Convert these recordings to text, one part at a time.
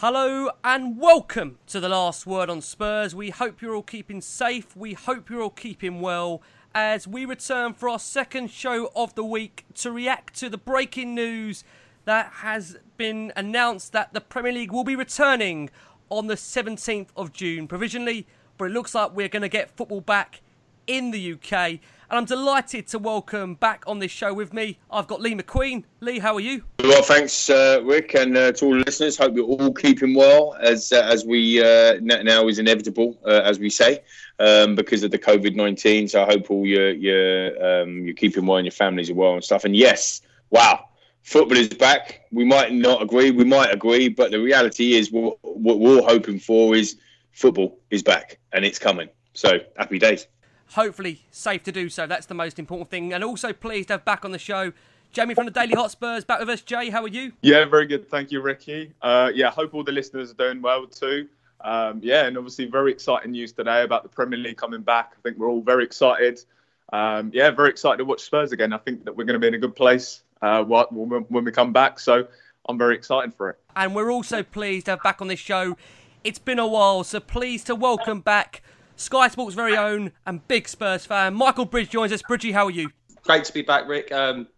Hello and welcome to the last word on Spurs. We hope you're all keeping safe. We hope you're all keeping well as we return for our second show of the week to react to the breaking news that has been announced that the Premier League will be returning on the 17th of June provisionally, but it looks like we're going to get football back in the UK. And I'm delighted to welcome back on this show with me. I've got Lee McQueen. Lee, how are you? Well, thanks, uh, Rick, and uh, to all the listeners. Hope you're all keeping well, as uh, as we uh, now is inevitable, uh, as we say, um, because of the COVID nineteen. So I hope all your your um, you're keeping well and your families are well and stuff. And yes, wow, football is back. We might not agree, we might agree, but the reality is what, what we're all hoping for is football is back and it's coming. So happy days. Hopefully, safe to do so. That's the most important thing. And also, pleased to have back on the show Jamie from the Daily Hotspurs back with us. Jay, how are you? Yeah, very good. Thank you, Ricky. Uh, yeah, hope all the listeners are doing well too. Um, yeah, and obviously very exciting news today about the Premier League coming back. I think we're all very excited. Um, yeah, very excited to watch Spurs again. I think that we're going to be in a good place uh, when when we come back. So I'm very excited for it. And we're also pleased to have back on this show. It's been a while, so pleased to welcome back Sky Sports' very own and big Spurs fan, Michael Bridge joins us. Bridgie, how are you? Great to be back, Rick. Um,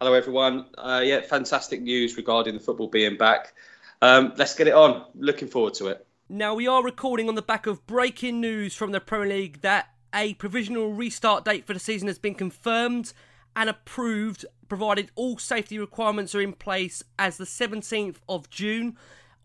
hello, everyone. Uh, yeah, fantastic news regarding the football being back. Um, let's get it on. Looking forward to it. Now, we are recording on the back of breaking news from the Premier League that a provisional restart date for the season has been confirmed and approved, provided all safety requirements are in place as the 17th of June.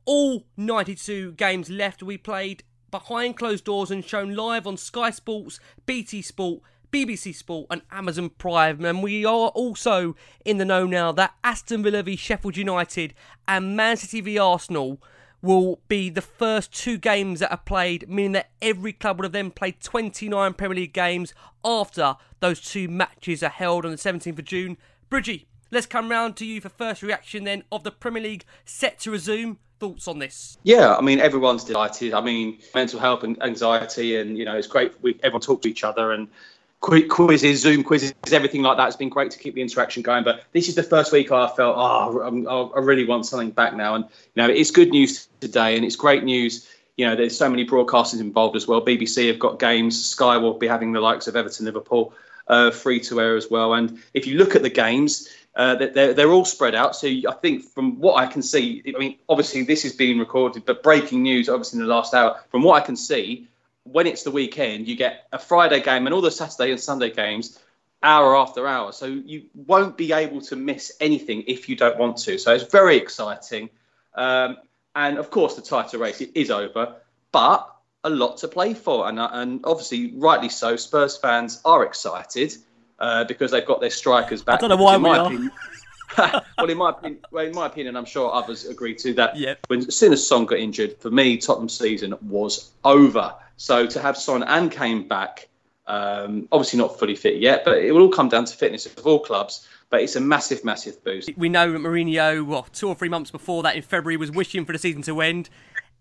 All 92 games left we played behind closed doors and shown live on Sky Sports, BT Sport, BBC Sport, and Amazon Prime. And we are also in the know now that Aston Villa v Sheffield United and Man City v Arsenal will be the first two games that are played, meaning that every club would have then played 29 Premier League games after those two matches are held on the 17th of June. Bridgie, let's come round to you for first reaction then of the Premier League set to resume. Thoughts on this? Yeah, I mean, everyone's delighted. I mean, mental health and anxiety, and you know, it's great. We everyone talk to each other and quizzes, Zoom quizzes, everything like that. It's been great to keep the interaction going. But this is the first week I felt, oh, I really want something back now. And you know, it's good news today, and it's great news. You know, there's so many broadcasters involved as well. BBC have got games. Sky will be having the likes of Everton, Liverpool, uh, free to air as well. And if you look at the games, uh, they're, they're all spread out. So I think from what I can see, I mean, obviously this is being recorded, but breaking news, obviously in the last hour, from what I can see, when it's the weekend, you get a Friday game and all the Saturday and Sunday games hour after hour. So you won't be able to miss anything if you don't want to. So it's very exciting. Um, and of course, the title race is over, but a lot to play for. And, and obviously, rightly so, Spurs fans are excited uh, because they've got their strikers back. I don't know why we are. Well, in my opinion, well, in my opinion, I'm sure others agree to that. Yep. When as soon as Son got injured, for me, Tottenham's season was over. So to have Son and Kane back, um, obviously not fully fit yet, but it will all come down to fitness of all clubs. But it's a massive, massive boost. We know that Mourinho, well, two or three months before that in February, was wishing for the season to end.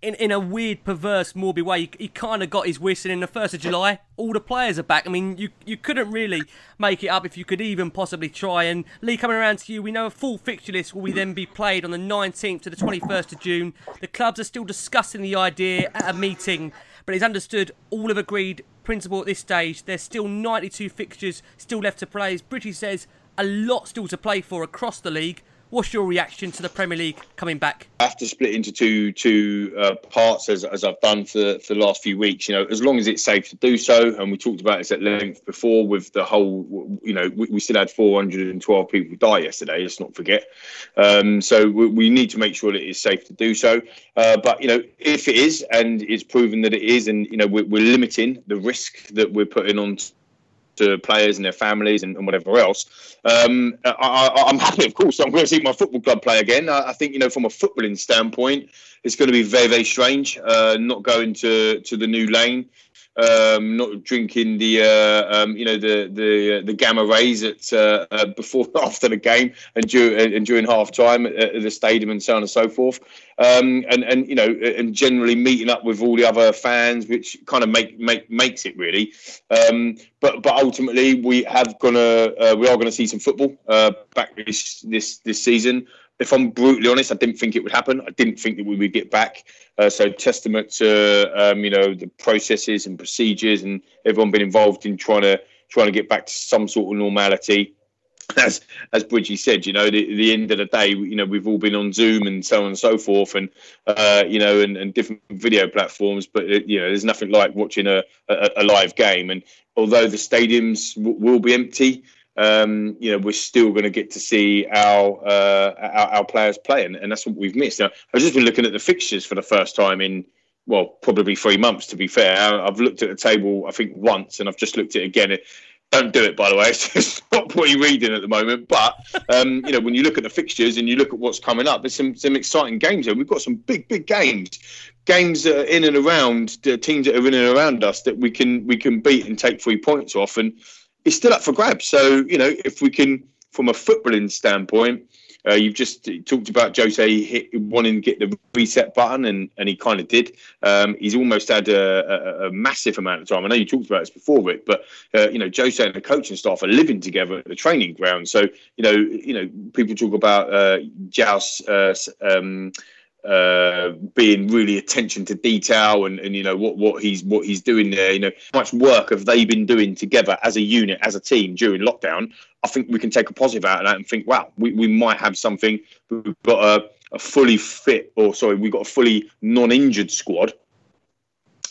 In, in a weird, perverse, morbid way, he, he kind of got his wish, and in the 1st of July, all the players are back. I mean, you, you couldn't really make it up if you could even possibly try. And Lee, coming around to you, we know a full fixture list will be then be played on the 19th to the 21st of June. The clubs are still discussing the idea at a meeting, but it's understood all have agreed principle at this stage. There's still 92 fixtures still left to play. As Bridgie says, a lot still to play for across the league. What's your reaction to the Premier League coming back? I have to split into two two uh, parts as, as I've done for, for the last few weeks. You know, as long as it's safe to do so, and we talked about this at length before with the whole. You know, we, we still had 412 people die yesterday. Let's not forget. Um, so we, we, need to make sure that it is safe to do so. Uh, but you know, if it is, and it's proven that it is, and you know, we're, we're limiting the risk that we're putting on to players and their families and, and whatever else. Um, I, am happy, of course. I'm going to see my football club play again. I, I, think, you know, from a footballing standpoint, it's going to be very, very strange uh, not going to, to the new lane um, not drinking the uh, um, you know the the uh, the gamma rays at uh, uh before after the game and, during and during half time at the stadium and so on and so forth. Um, and and you know and generally meeting up with all the other fans which kind of make make makes it really. Um, but but ultimately we have gonna uh, we are gonna see some football uh, back this this this season if I'm brutally honest, I didn't think it would happen. I didn't think that we would get back. Uh, so testament to um, you know the processes and procedures and everyone been involved in trying to trying to get back to some sort of normality. As as Bridgie said, you know, the, the end of the day, you know, we've all been on Zoom and so on and so forth, and uh, you know, and, and different video platforms. But uh, you know, there's nothing like watching a, a, a live game. And although the stadiums w- will be empty, um, you know, we're still going to get to see our, uh, our, our players play, and, and, that's what we've missed. Now, I've just been looking at the fixtures for the first time in well, probably three months. To be fair, I've looked at the table I think once, and I've just looked at it again. Don't do it, by the way. It's Stop what you're reading at the moment. But um, you know, when you look at the fixtures and you look at what's coming up, there's some some exciting games. Here. We've got some big big games, games that are in and around the teams that are in and around us that we can we can beat and take three points off. And it's still up for grabs. So you know, if we can, from a footballing standpoint, uh, you've just talked about Jose hit, wanting to get the reset button, and, and he kind of did. Um, he's almost had a, a, a, massive amount of time. I know you talked about this before, Rick, but uh, you know Jose and the coaching staff are living together at the training ground. So you know, you know, people talk about uh, Joust. Uh, um, uh, being really attention to detail and, and you know what, what he's what he's doing there. You know, much work have they been doing together as a unit, as a team during lockdown? I think we can take a positive out of that and think, wow, we, we might have something. We've got a, a fully fit, or sorry, we've got a fully non-injured squad.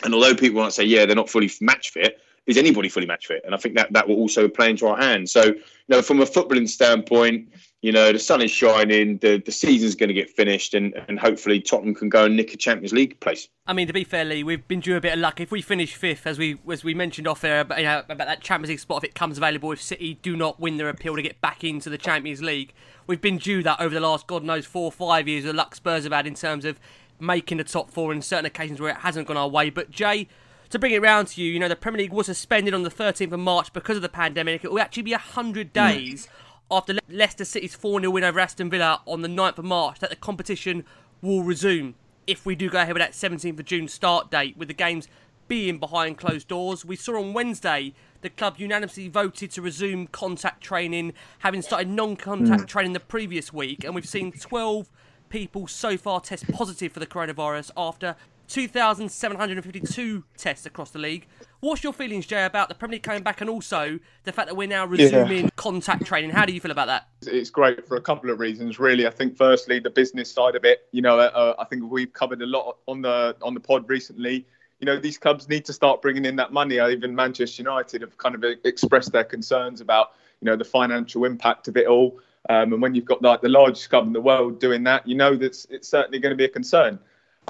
And although people might say, yeah, they're not fully match fit, is anybody fully match fit? And I think that that will also play into our hands. So, you know, from a footballing standpoint, you know, the sun is shining, the, the season's going to get finished, and, and hopefully Tottenham can go and nick a Champions League place. I mean, to be fair, Lee, we've been due a bit of luck. If we finish fifth, as we as we mentioned off there about, you know, about that Champions League spot, if it comes available, if City do not win their appeal to get back into the Champions League, we've been due that over the last, God knows, four or five years. The luck Spurs have had in terms of making the top four in certain occasions where it hasn't gone our way. But, Jay, to bring it round to you, you know, the Premier League was suspended on the 13th of March because of the pandemic. It will actually be 100 days. Mm after Le- Leicester City's 4 0 win over Aston Villa on the 9th of March that the competition will resume if we do go ahead with that 17th of June start date, with the games being behind closed doors. We saw on Wednesday the club unanimously voted to resume contact training, having started non contact mm. training the previous week, and we've seen 12 people so far test positive for the coronavirus after 2,752 tests across the league. What's your feelings, Jay, about the Premier League coming back and also the fact that we're now resuming yeah. contact training? How do you feel about that? It's great for a couple of reasons, really. I think, firstly, the business side of it. You know, uh, I think we've covered a lot on the on the pod recently. You know, these clubs need to start bringing in that money. Even Manchester United have kind of expressed their concerns about you know the financial impact of it all. Um, and when you've got like the largest club in the world doing that, you know that it's certainly going to be a concern.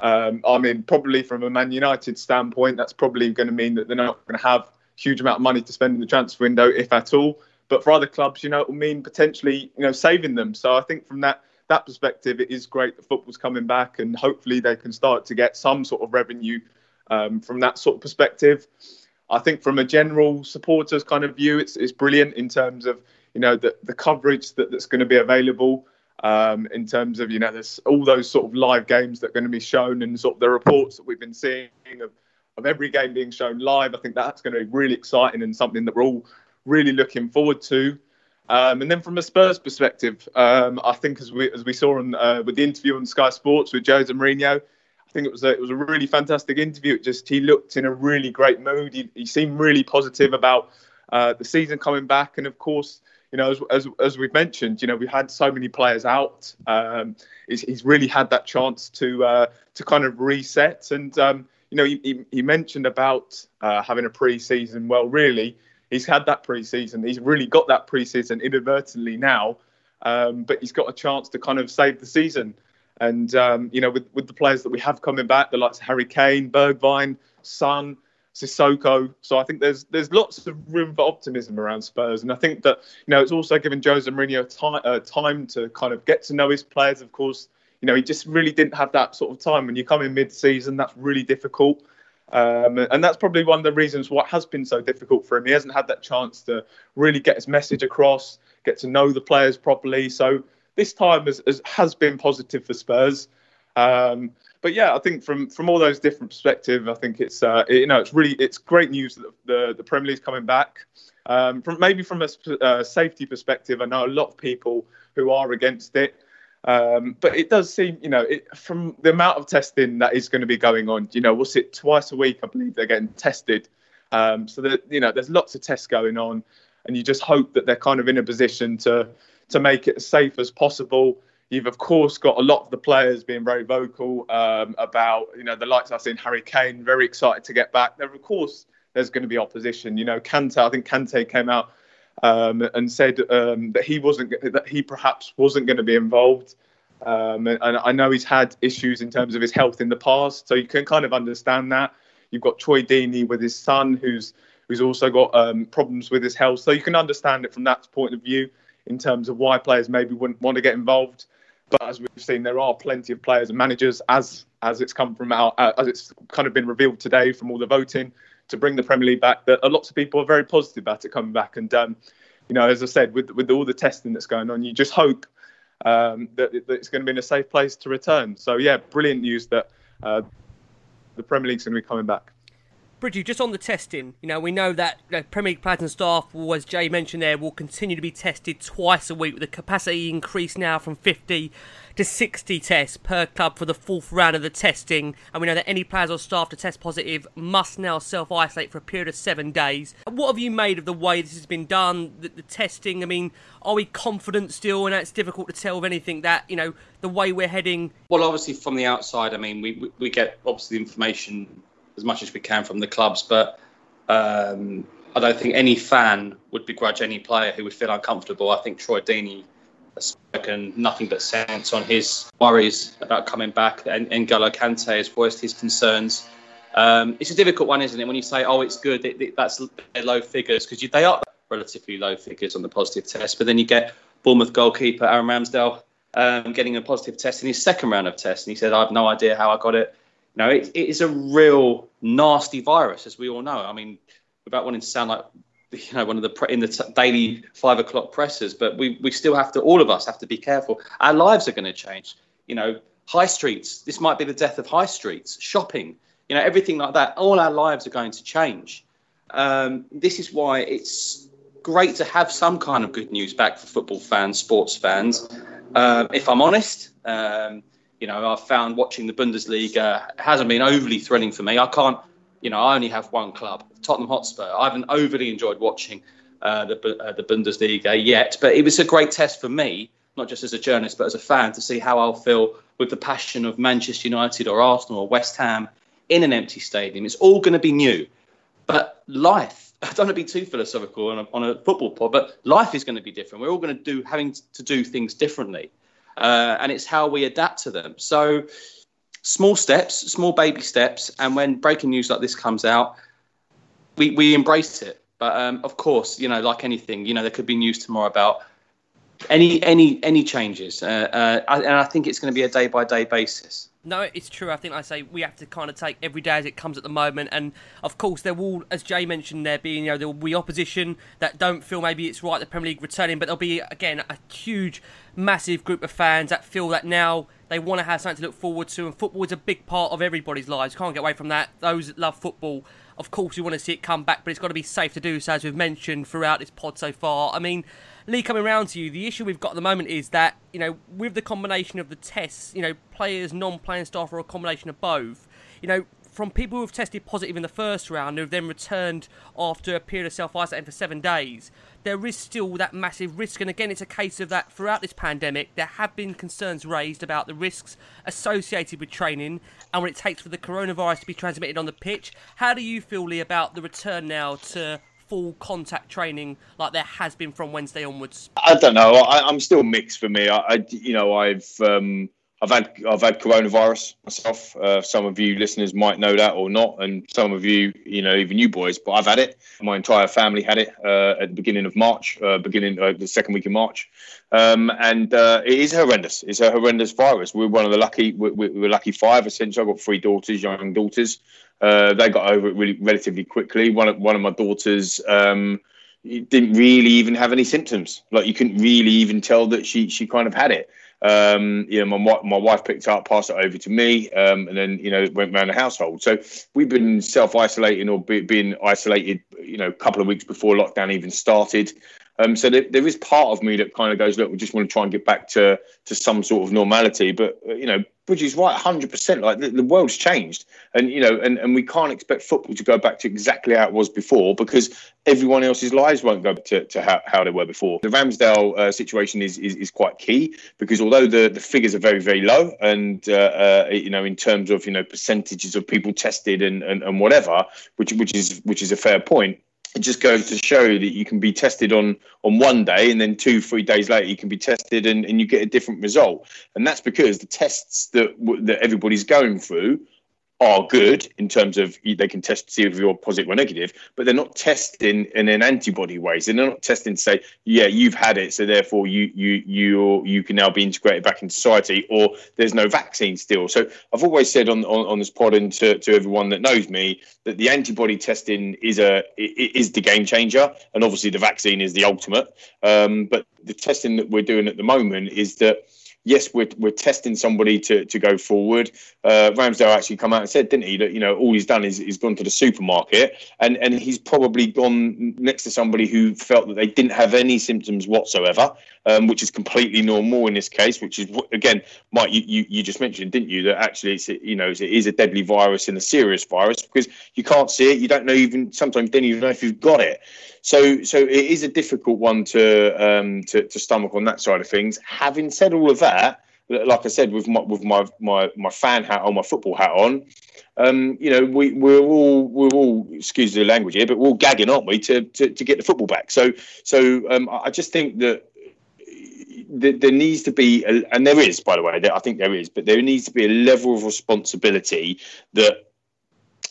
Um, I mean, probably from a Man United standpoint, that's probably going to mean that they're not going to have huge amount of money to spend in the transfer window, if at all. but for other clubs, you know, it will mean potentially, you know, saving them. So I think from that that perspective, it is great that football's coming back, and hopefully they can start to get some sort of revenue um, from that sort of perspective. I think from a general supporters kind of view, it's, it's brilliant in terms of you know the, the coverage that, that's going to be available. Um, in terms of you know there's all those sort of live games that are going to be shown and sort of the reports that we've been seeing of, of every game being shown live. I think that's going to be really exciting and something that we're all really looking forward to. Um, and then from a Spurs perspective, um, I think as we as we saw uh, with the interview on Sky Sports with Jose Mourinho, I think it was a, it was a really fantastic interview. It just he looked in a really great mood. He, he seemed really positive about uh, the season coming back, and of course, you know, as, as, as we've mentioned, you know, we've had so many players out. Um, he's, he's, really had that chance to uh, to kind of reset, and um, you know, he, he mentioned about uh, having a pre-season. Well, really, he's had that pre-season. He's really got that pre-season inadvertently now, um, but he's got a chance to kind of save the season. And um, you know, with, with the players that we have coming back, the likes of Harry Kane, Bergwijn, Son, Sissoko. So I think there's there's lots of room for optimism around Spurs, and I think that you know it's also given Jose Mourinho time uh, time to kind of get to know his players. Of course, you know he just really didn't have that sort of time when you come in mid-season. That's really difficult. Um, and that's probably one of the reasons what has been so difficult for him. He hasn't had that chance to really get his message across, get to know the players properly. So this time has, has, has been positive for Spurs. Um, but yeah, I think from from all those different perspectives, I think it's uh, it, you know it's really it's great news that the the Premier League's coming back. Um, from maybe from a uh, safety perspective, I know a lot of people who are against it. Um, but it does seem, you know, it, from the amount of testing that is going to be going on, you know, what's it twice a week? I believe they're getting tested. Um, so that you know, there's lots of tests going on, and you just hope that they're kind of in a position to to make it as safe as possible. You've of course got a lot of the players being very vocal um, about, you know, the likes I've seen Harry Kane very excited to get back. There, of course, there's going to be opposition. You know, Kante, I think Kante came out um, and said um, that he wasn't that he perhaps wasn't going to be involved. Um, and, and, I know he's had issues in terms of his health in the past, so you can kind of understand that. You've got Troy Deeney with his son, who's who's also got um, problems with his health, so you can understand it from that point of view in terms of why players maybe wouldn't want to get involved. But as we've seen, there are plenty of players and managers, as as it's come from out, uh, as it's kind of been revealed today from all the voting, to bring the Premier League back that a lot of people are very positive about it coming back. And um, you know, as I said, with with all the testing that's going on, you just hope um, that, that, it's going to be in a safe place to return. So yeah, brilliant news that uh, the Premier League's going to be coming back. Bridgie, just on the testing, you know, we know that you know, Premier League players and staff, will, as Jay mentioned there, will continue to be tested twice a week with the capacity increased now from 50 to 60 tests per club for the fourth round of the testing. And we know that any players or staff to test positive must now self isolate for a period of seven days. What have you made of the way this has been done, the, the testing? I mean, are we confident still? And it's difficult to tell of anything that, you know, the way we're heading. Well, obviously, from the outside, I mean, we, we get obviously the information as much as we can from the clubs, but um, I don't think any fan would begrudge any player who would feel uncomfortable. I think Troy Deeney has spoken nothing but sense on his worries about coming back, and N'Golo Kante has voiced his concerns. Um, it's a difficult one, isn't it? When you say, "Oh, it's good," it, it, that's low figures because they are relatively low figures on the positive test, but then you get Bournemouth goalkeeper Aaron Ramsdale um, getting a positive test in his second round of tests, and he said, "I have no idea how I got it." Know, it, it is a real nasty virus, as we all know. I mean, without wanting to sound like you know one of the in the t- daily five o'clock presses, but we we still have to, all of us have to be careful. Our lives are going to change. You know, high streets. This might be the death of high streets. Shopping. You know, everything like that. All our lives are going to change. Um, this is why it's great to have some kind of good news back for football fans, sports fans. Um, if I'm honest, um, you know, I've found watching the Bundesliga hasn't been overly thrilling for me. I can't, you know, I only have one club, Tottenham Hotspur. I haven't overly enjoyed watching uh, the uh, the Bundesliga yet, but it was a great test for me, not just as a journalist but as a fan, to see how I'll feel with the passion of Manchester United or Arsenal or West Ham in an empty stadium. It's all going to be new, but life. I don't want to be too philosophical on a, on a football pod, but life is going to be different. We're all going to do having to do things differently uh, and it's how we adapt to them. So, small steps, small baby steps, and when breaking news like this comes out, we, we embrace it. But um, of course, you know, like anything, you know, there could be news tomorrow about any any any changes, uh, uh, and I think it's going to be a day by day basis. No, it's true. I think I say we have to kind of take every day as it comes at the moment, and of course there will, as Jay mentioned, there being you know there will be opposition that don't feel maybe it's right the Premier League returning, but there'll be again a huge, massive group of fans that feel that now they want to have something to look forward to, and football is a big part of everybody's lives. Can't get away from that. Those that love football, of course, we want to see it come back, but it's got to be safe to do so, as we've mentioned throughout this pod so far. I mean. Lee, coming around to you, the issue we've got at the moment is that, you know, with the combination of the tests, you know, players, non playing staff, or a combination of both, you know, from people who have tested positive in the first round who have then returned after a period of self isolating for seven days, there is still that massive risk. And again, it's a case of that throughout this pandemic, there have been concerns raised about the risks associated with training and what it takes for the coronavirus to be transmitted on the pitch. How do you feel, Lee, about the return now to full contact training like there has been from Wednesday onwards? I don't know. I, am still mixed for me. I, I you know, I've um, I've had I've had coronavirus myself. Uh, some of you listeners might know that or not, and some of you, you know, even you boys. But I've had it. My entire family had it uh, at the beginning of March, uh, beginning uh, the second week of March, um, and uh, it is horrendous. It's a horrendous virus. We're one of the lucky. We're, we're lucky five. Essentially, I've got three daughters, young daughters. Uh, they got over it really relatively quickly. One of one of my daughters um, didn't really even have any symptoms. Like you couldn't really even tell that she she kind of had it. Um, you know, my my wife picked up, passed it over to me, um, and then you know went around the household. So we've been self isolating or be, being isolated, you know, a couple of weeks before lockdown even started. Um, so there, there is part of me that kind of goes, look, we just want to try and get back to to some sort of normality. But uh, you know, Bridges right, hundred percent. Like the, the, world's changed, and you know, and, and we can't expect football to go back to exactly how it was before because everyone else's lives won't go to, to how, how they were before. The Ramsdale uh, situation is, is, is quite key because although the, the figures are very very low, and uh, uh, you know, in terms of you know percentages of people tested and, and, and whatever, which which is which is a fair point it just goes to show that you can be tested on on one day and then two three days later you can be tested and, and you get a different result. And that's because the tests that that everybody's going through are good in terms of they can test to see if you're positive or negative, but they're not testing in an antibody way. So they're not testing to say, yeah, you've had it, so therefore you you you you can now be integrated back into society, or there's no vaccine still. So I've always said on on, on this pod and to, to everyone that knows me that the antibody testing is a is the game changer, and obviously the vaccine is the ultimate. Um, but the testing that we're doing at the moment is that yes, we're, we're testing somebody to, to go forward. Uh, Ramsdale actually come out and said, didn't he, that you know all he's done is he's gone to the supermarket and and he's probably gone next to somebody who felt that they didn't have any symptoms whatsoever, um, which is completely normal in this case. Which is again, Mike, you, you, you just mentioned, didn't you, that actually it's you know it is a deadly virus and a serious virus because you can't see it, you don't know even sometimes don't even know if you've got it. So so it is a difficult one to um, to, to stomach on that side of things. Having said all of that, like I said, with my with my my, my fan hat on, my football hat on, um, you know, we we're all we're all excuse the language here, but we're all gagging, aren't we, to to, to get the football back? So so um, I just think that. There needs to be, a, and there is, by the way, I think there is, but there needs to be a level of responsibility that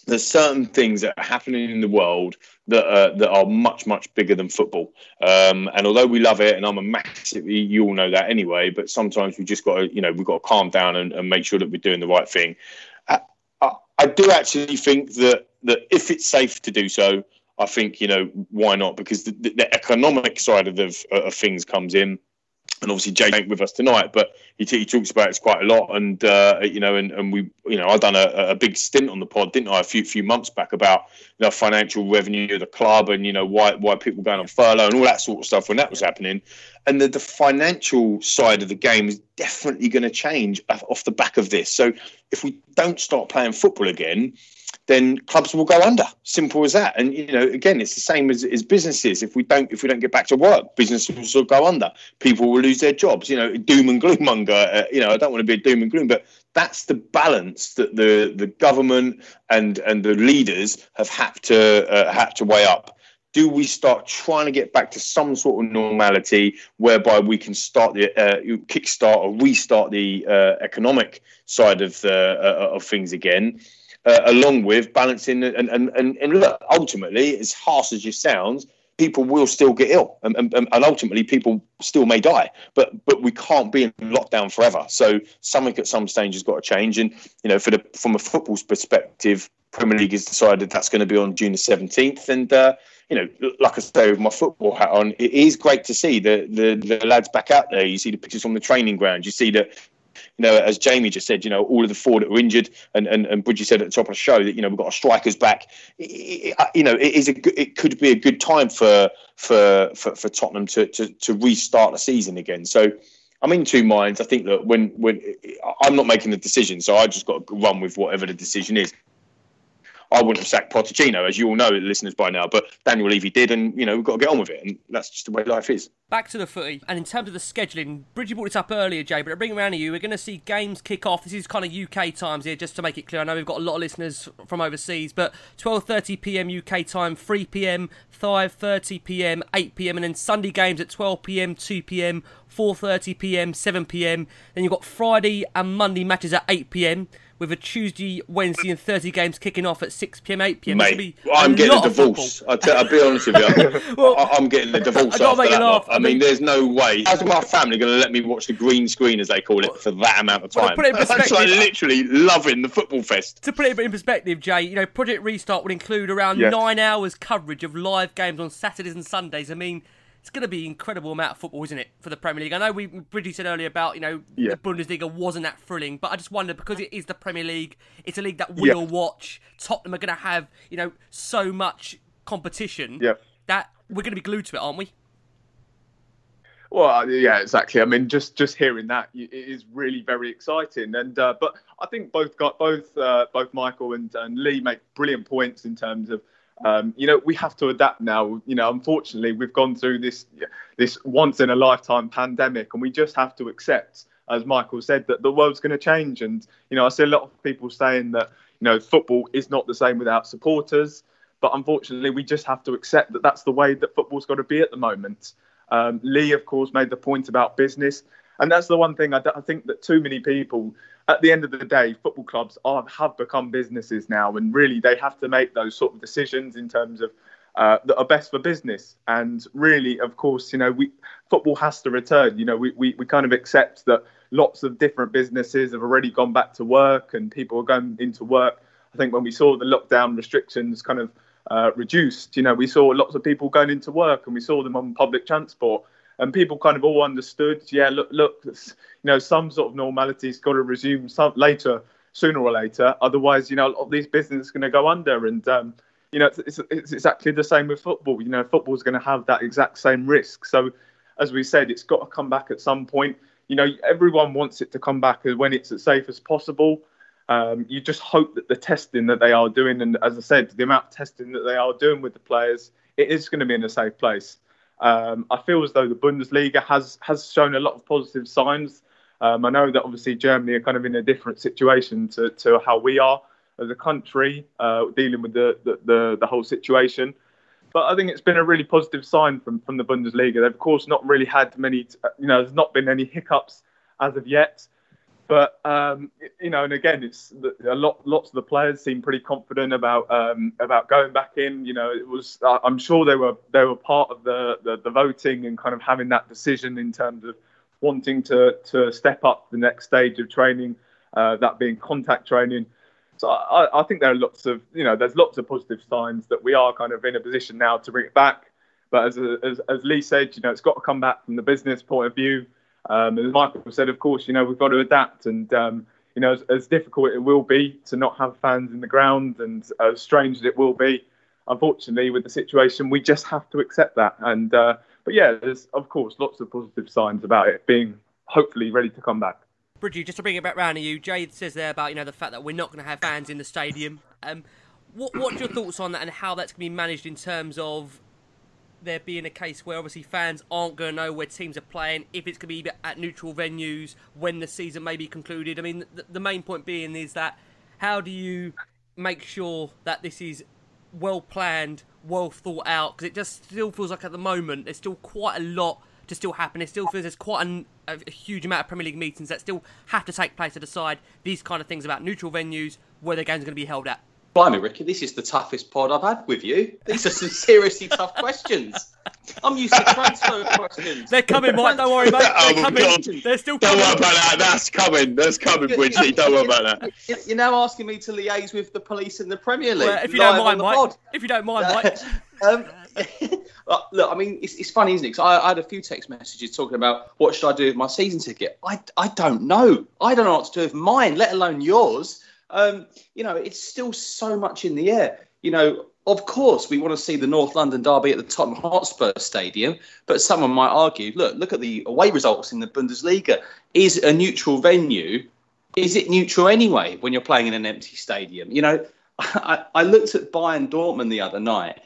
there's certain things that are happening in the world that are, that are much much bigger than football. Um, and although we love it, and I'm a massive, you all know that anyway. But sometimes we just got to, you know, we've got to calm down and, and make sure that we're doing the right thing. I, I, I, do actually think that that if it's safe to do so, I think you know why not? Because the, the economic side of the of things comes in and obviously Jay ain't with us tonight, but he, he talks about it quite a lot. And uh, you know, and, and we, you know, I've done a, a big stint on the pod, didn't I, a few few months back about you know financial revenue of the club and you know why why people going on furlough and all that sort of stuff when that was happening. And the, the financial side of the game is definitely going to change off the back of this. So if we don't start playing football again, then clubs will go under. Simple as that. And you know, again, it's the same as, as businesses. If we don't if we don't get back to work, businesses will go under. People will lose their jobs. You know, doom and gloom monger. Uh, you know, I don't want to be a doom and gloom, but that's the balance that the the government and and the leaders have had to uh, had to weigh up. Do we start trying to get back to some sort of normality whereby we can start the uh, kickstart or restart the uh, economic side of the uh, of things again? Uh, along with balancing and, and, and, and look, ultimately, as harsh as it sounds, people will still get ill and, and, and, ultimately people still may die but but we can't be in lockdown forever. So something at some stage has got to change. And you know for the from a football's perspective premier league has decided that's going to be on june the 17th and uh, you know like i say with my football hat on it is great to see the, the the lads back out there. You see the pictures from the training ground you see that you know, as Jamie just said, you know, all of the four that were injured, and and, and Bridgie said at the top of the show that you know we've got our strikers back. It, it, you know, it is a it could be a good time for for for, for Tottenham to, to to restart the season again. So. I'm in two minds. I think that when when I'm not making the decision, so I just got to run with whatever the decision is. I wouldn't have sacked Pochettino, as you all know, listeners by now. But Daniel Levy did, and you know we've got to get on with it, and that's just the way life is. Back to the footy, and in terms of the scheduling, Bridgie brought it up earlier, Jay. But to bring it around to you, we're going to see games kick off. This is kind of UK times here, just to make it clear. I know we've got a lot of listeners from overseas, but 12:30 p.m. UK time, 3 p.m., 5:30 p.m., 8 p.m., and then Sunday games at 12 p.m., 2 p.m., 4:30 p.m., 7 p.m. Then you've got Friday and Monday matches at 8 p.m with a Tuesday, Wednesday, and Thursday games kicking off at 6 pm, 8 pm. Mate, I'm getting a divorce. I'll, t- I'll, be honest with you. well, I'm getting a divorce after that. Laugh. I, I mean, there's no way. How's my family going to let me watch the green screen, as they call it, for that amount of time? Well, That's like literally loving the football fest. To put it in perspective, Jay, you know, Project Restart would include around yes. nine hours coverage of live games on Saturdays and Sundays. I mean, it's going to be an incredible amount of football, isn't it, for the Premier League? I know we Bridgie said earlier about you know yeah. the Bundesliga wasn't that thrilling, but I just wonder because it is the Premier League, it's a league that we'll yeah. watch. Tottenham are going to have you know so much competition yeah. that we're going to be glued to it, aren't we? Well, uh, yeah, exactly. I mean, just just hearing that it is really very exciting. And uh, but I think both got both uh, both Michael and, and Lee make brilliant points in terms of um, you know, we have to adapt now. You know, unfortunately, we've gone through this this once in a lifetime pandemic, and we just have to accept, as Michael said, that the world's going to change. And you know, I see a lot of people saying that you know football is not the same without supporters, but unfortunately, we just have to accept that that's the way that football's got to be at the moment. Um, Lee, of course, made the point about business, and that's the one thing I, I think that too many people at the end of the day, football clubs are, have become businesses now, and really they have to make those sort of decisions in terms of uh, that are best for business. And really, of course, you know, we football has to return. You know, we, we, we kind of accept that lots of different businesses have already gone back to work and people are going into work. I think when we saw the lockdown restrictions kind of uh, reduced, you know, we saw lots of people going into work and we saw them on public transport and people kind of all understood. Yeah, look, look, you know, some sort of normality's got to resume some later, sooner or later. Otherwise, you know, a lot of these businesses are going to go under. And um, you know, it's, it's, it's, exactly the same with football. You know, football's going to have that exact same risk. So, as we said, it's got to come back at some point. You know, everyone wants it to come back when it's as safe as possible. Um, you just hope that the testing that they are doing, and as I said, the amount of testing that they are doing with the players, it is going to be in a safe place. Um, I feel as though the Bundesliga has has shown a lot of positive signs. Um, I know that obviously Germany are kind of in a different situation to, to how we are as a country uh, dealing with the, the, the, the, whole situation. But I think it's been a really positive sign from, from the Bundesliga. They've, of course, not really had many, you know, there's not been any hiccups as of yet. But um, you know, and again, it's a lot. Lots of the players seem pretty confident about um, about going back in. You know, it was. I'm sure they were they were part of the, the, the voting and kind of having that decision in terms of wanting to to step up the next stage of training, uh, that being contact training. So I, I, think there are lots of you know there's lots of positive signs that we are kind of in a position now to bring it back. But as as, as Lee said, you know, it's got to come back from the business point of view. Um, as Michael said, of course, you know we've got to adapt, and um, you know as, as, difficult it will be to not have fans in the ground, and as strange as it will be, unfortunately, with the situation, we just have to accept that. And uh, but yeah, there's of course lots of positive signs about it being hopefully ready to come back. Bridgie, just to bring it back round to you, Jay says there about you know the fact that we're not going to have fans in the stadium. Um, what, what's your thoughts on that, and how that's going to be managed in terms of there being a case where obviously fans aren't going to know where teams are playing, if it's going to be at neutral venues, when the season may be concluded. I mean, the, the main point being is that how do you make sure that this is well planned, well thought out? Because it just still feels like at the moment there's still quite a lot to still happen. It still feels there's quite an, a, a, huge amount of Premier League meetings that still have to take place to decide these kind of things about neutral venues, where the games going to be held at. Blimey, Ricky, this is the toughest pod I've had with you. These are some seriously tough questions. I'm used to transfer questions. They're coming, Mike. Don't worry, mate. They're oh, coming. God. They're still coming. Don't worry about that. That's coming. That's coming, Bridgie. Don't worry about that. You're now asking me to liaise with the police in the Premier League. Well, if you don't mind, Mike. Pod. If you don't mind, Mike. um, look, I mean, it's, it's funny, isn't it? Because I, I, had a few text messages talking about what should I do with my season ticket. I, I don't know. I don't know what to do with mine, let alone yours. Um, you know, it's still so much in the air. You know, of course, we want to see the North London derby at the Tottenham Hotspur Stadium, but someone might argue, look, look at the away results in the Bundesliga. Is a neutral venue? Is it neutral anyway when you're playing in an empty stadium? You know, I, I looked at Bayern Dortmund the other night,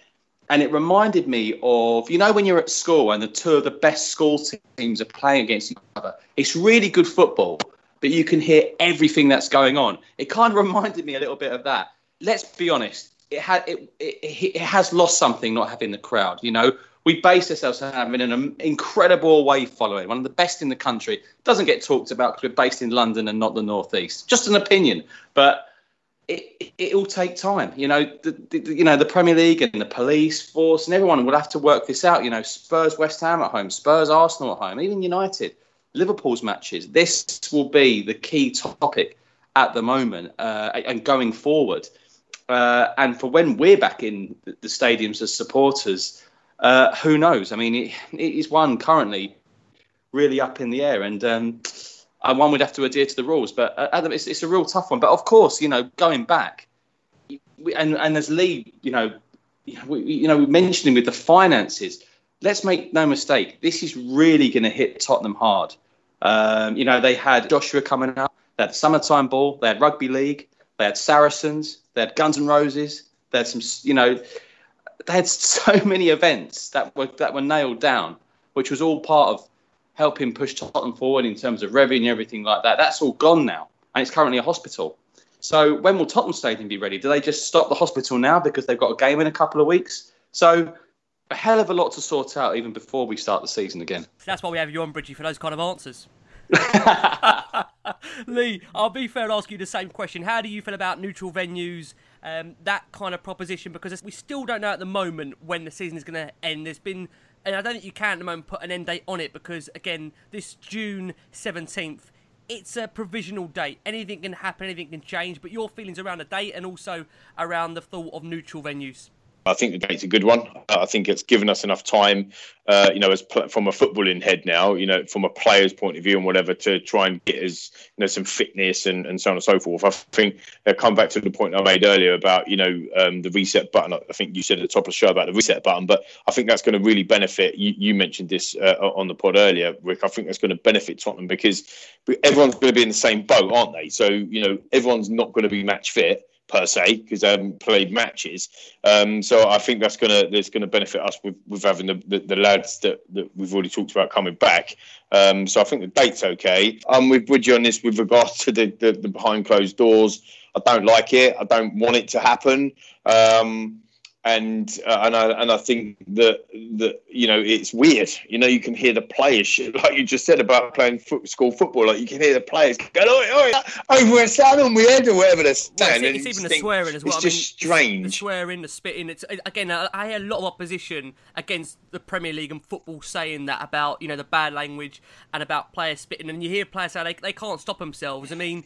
and it reminded me of you know when you're at school and the two of the best school teams are playing against each other. It's really good football, but you can hear everything that's going on. It kind of reminded me a little bit of that. Let's be honest, it, had, it, it, it has lost something not having the crowd. You know, we base ourselves on having an um, incredible away following, one of the best in the country. Doesn't get talked about because we're based in London and not the northeast. Just an opinion, but it, it will take time. You know, the, the, you know the Premier League and the police force and everyone will have to work this out. You know, Spurs, West Ham at home, Spurs, Arsenal at home, even United. Liverpool's matches. This will be the key topic at the moment uh, and going forward. Uh, and for when we're back in the stadiums as supporters, uh, who knows? I mean, it, it is one currently really up in the air, and um, one would have to adhere to the rules. But uh, Adam, it's, it's, a real tough one. But of course, you know, going back, and, and as Lee, you know, we, you know, we mentioned him with the finances. Let's make no mistake, this is really going to hit Tottenham hard. Um, you know, they had Joshua coming up, they had summertime ball, they had rugby league, they had Saracens, they had Guns N' Roses, they had some, you know, they had so many events that were that were nailed down, which was all part of helping push Tottenham forward in terms of revenue and everything like that. That's all gone now, and it's currently a hospital. So when will Tottenham Stadium be ready? Do they just stop the hospital now because they've got a game in a couple of weeks? So a hell of a lot to sort out even before we start the season again. That's why we have you on, Bridgie, for those kind of answers. Lee, I'll be fair and ask you the same question. How do you feel about neutral venues, um, that kind of proposition? Because we still don't know at the moment when the season is going to end. There's been, and I don't think you can at the moment put an end date on it because, again, this June 17th, it's a provisional date. Anything can happen, anything can change. But your feelings around the date and also around the thought of neutral venues? I think the date's a good one. I think it's given us enough time, uh, you know, as pl- from a footballing head now, you know, from a player's point of view and whatever, to try and get as you know some fitness and, and so on and so forth. I think uh, come back to the point I made earlier about you know um, the reset button. I think you said at the top of the show about the reset button, but I think that's going to really benefit. You, you mentioned this uh, on the pod earlier, Rick. I think that's going to benefit Tottenham because everyone's going to be in the same boat, aren't they? So you know, everyone's not going to be match fit per se because they haven't played matches. Um, so I think that's gonna that's gonna benefit us with, with having the, the, the, lads that, that we've already talked about coming back. Um, so I think the date's okay. I'm with Bridgie on this with regards to the, the, the, behind closed doors. I don't like it. I don't want it to happen. Um, and uh, and I and I think that that you know it's weird. You know, you can hear the players like you just said about playing foot, school football. Like you can hear the players go, "Oh, oh, over a sound on my head" or whatever they're saying. Well, it's, it's even the swearing as well. It's I just mean, strange. The swearing, the spitting. It's again. I hear a lot of opposition against the Premier League and football saying that about you know the bad language and about players spitting, and you hear players say they they can't stop themselves. I mean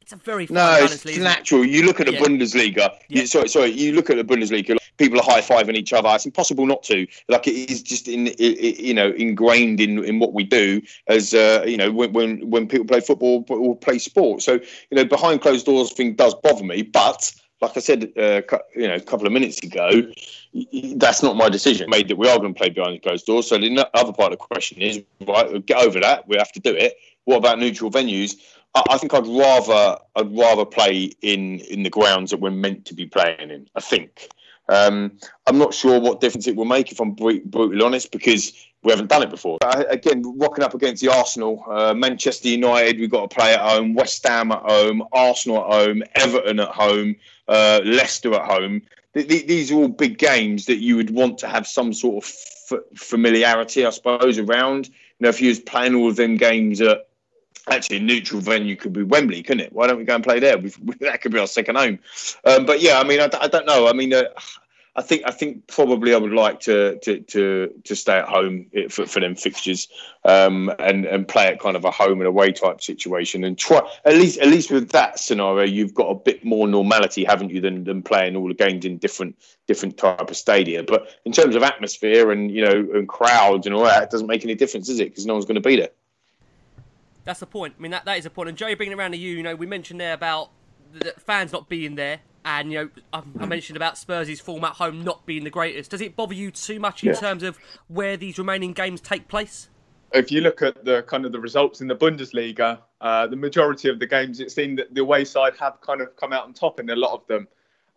it's a very no, it's natural. You look at the yeah. Bundesliga. Yeah. You, sorry, sorry. You look at the Bundesliga. People are high fiving each other. It's impossible not to. Like it is just in, you know, ingrained in, in what we do. As uh, you know, when, when when people play football or play sport. So you know, behind closed doors thing does bother me. But like I said, uh, you know, a couple of minutes ago, that's not my decision. Made that we are going to play behind closed doors. So the other part of the question is, right, get over that. We have to do it. What about neutral venues? I, think I'd rather I'd rather play in in the grounds that we're meant to be playing in. I think. Um, I'm not sure what difference it will make if I'm brutally honest because we haven't done it before. Uh, again, rocking up against the Arsenal, uh, Manchester United, we've got to play at home, West Ham at home, Arsenal at home, Everton at home, uh, Leicester at home. Th- th- these are all big games that you would want to have some sort of f- familiarity, I suppose, around You know, if you was playing all of them games at actually neutral venue could be Wembley, couldn't it? Why don't we go and play there? We've, that could be our second home. Um, but yeah, I mean, I, I don't know. I mean, uh, I think I think probably I would like to to to, to stay at home for, for them fixtures um, and and play at kind of a home and away type situation and try at least at least with that scenario you've got a bit more normality, haven't you, than, than playing all the games in different different type of stadia. But in terms of atmosphere and you know and crowds and all that, it doesn't make any difference, is it? Because no one's going to be there. That's the point. I mean, that, that is a point. And Joey, bringing it around to you, you know, we mentioned there about the fans not being there, and you know, I, I mentioned about Spurs' form at home not being the greatest. Does it bother you too much in yeah. terms of where these remaining games take place? If you look at the kind of the results in the Bundesliga, uh, the majority of the games, it seemed that the away side have kind of come out on top in a lot of them.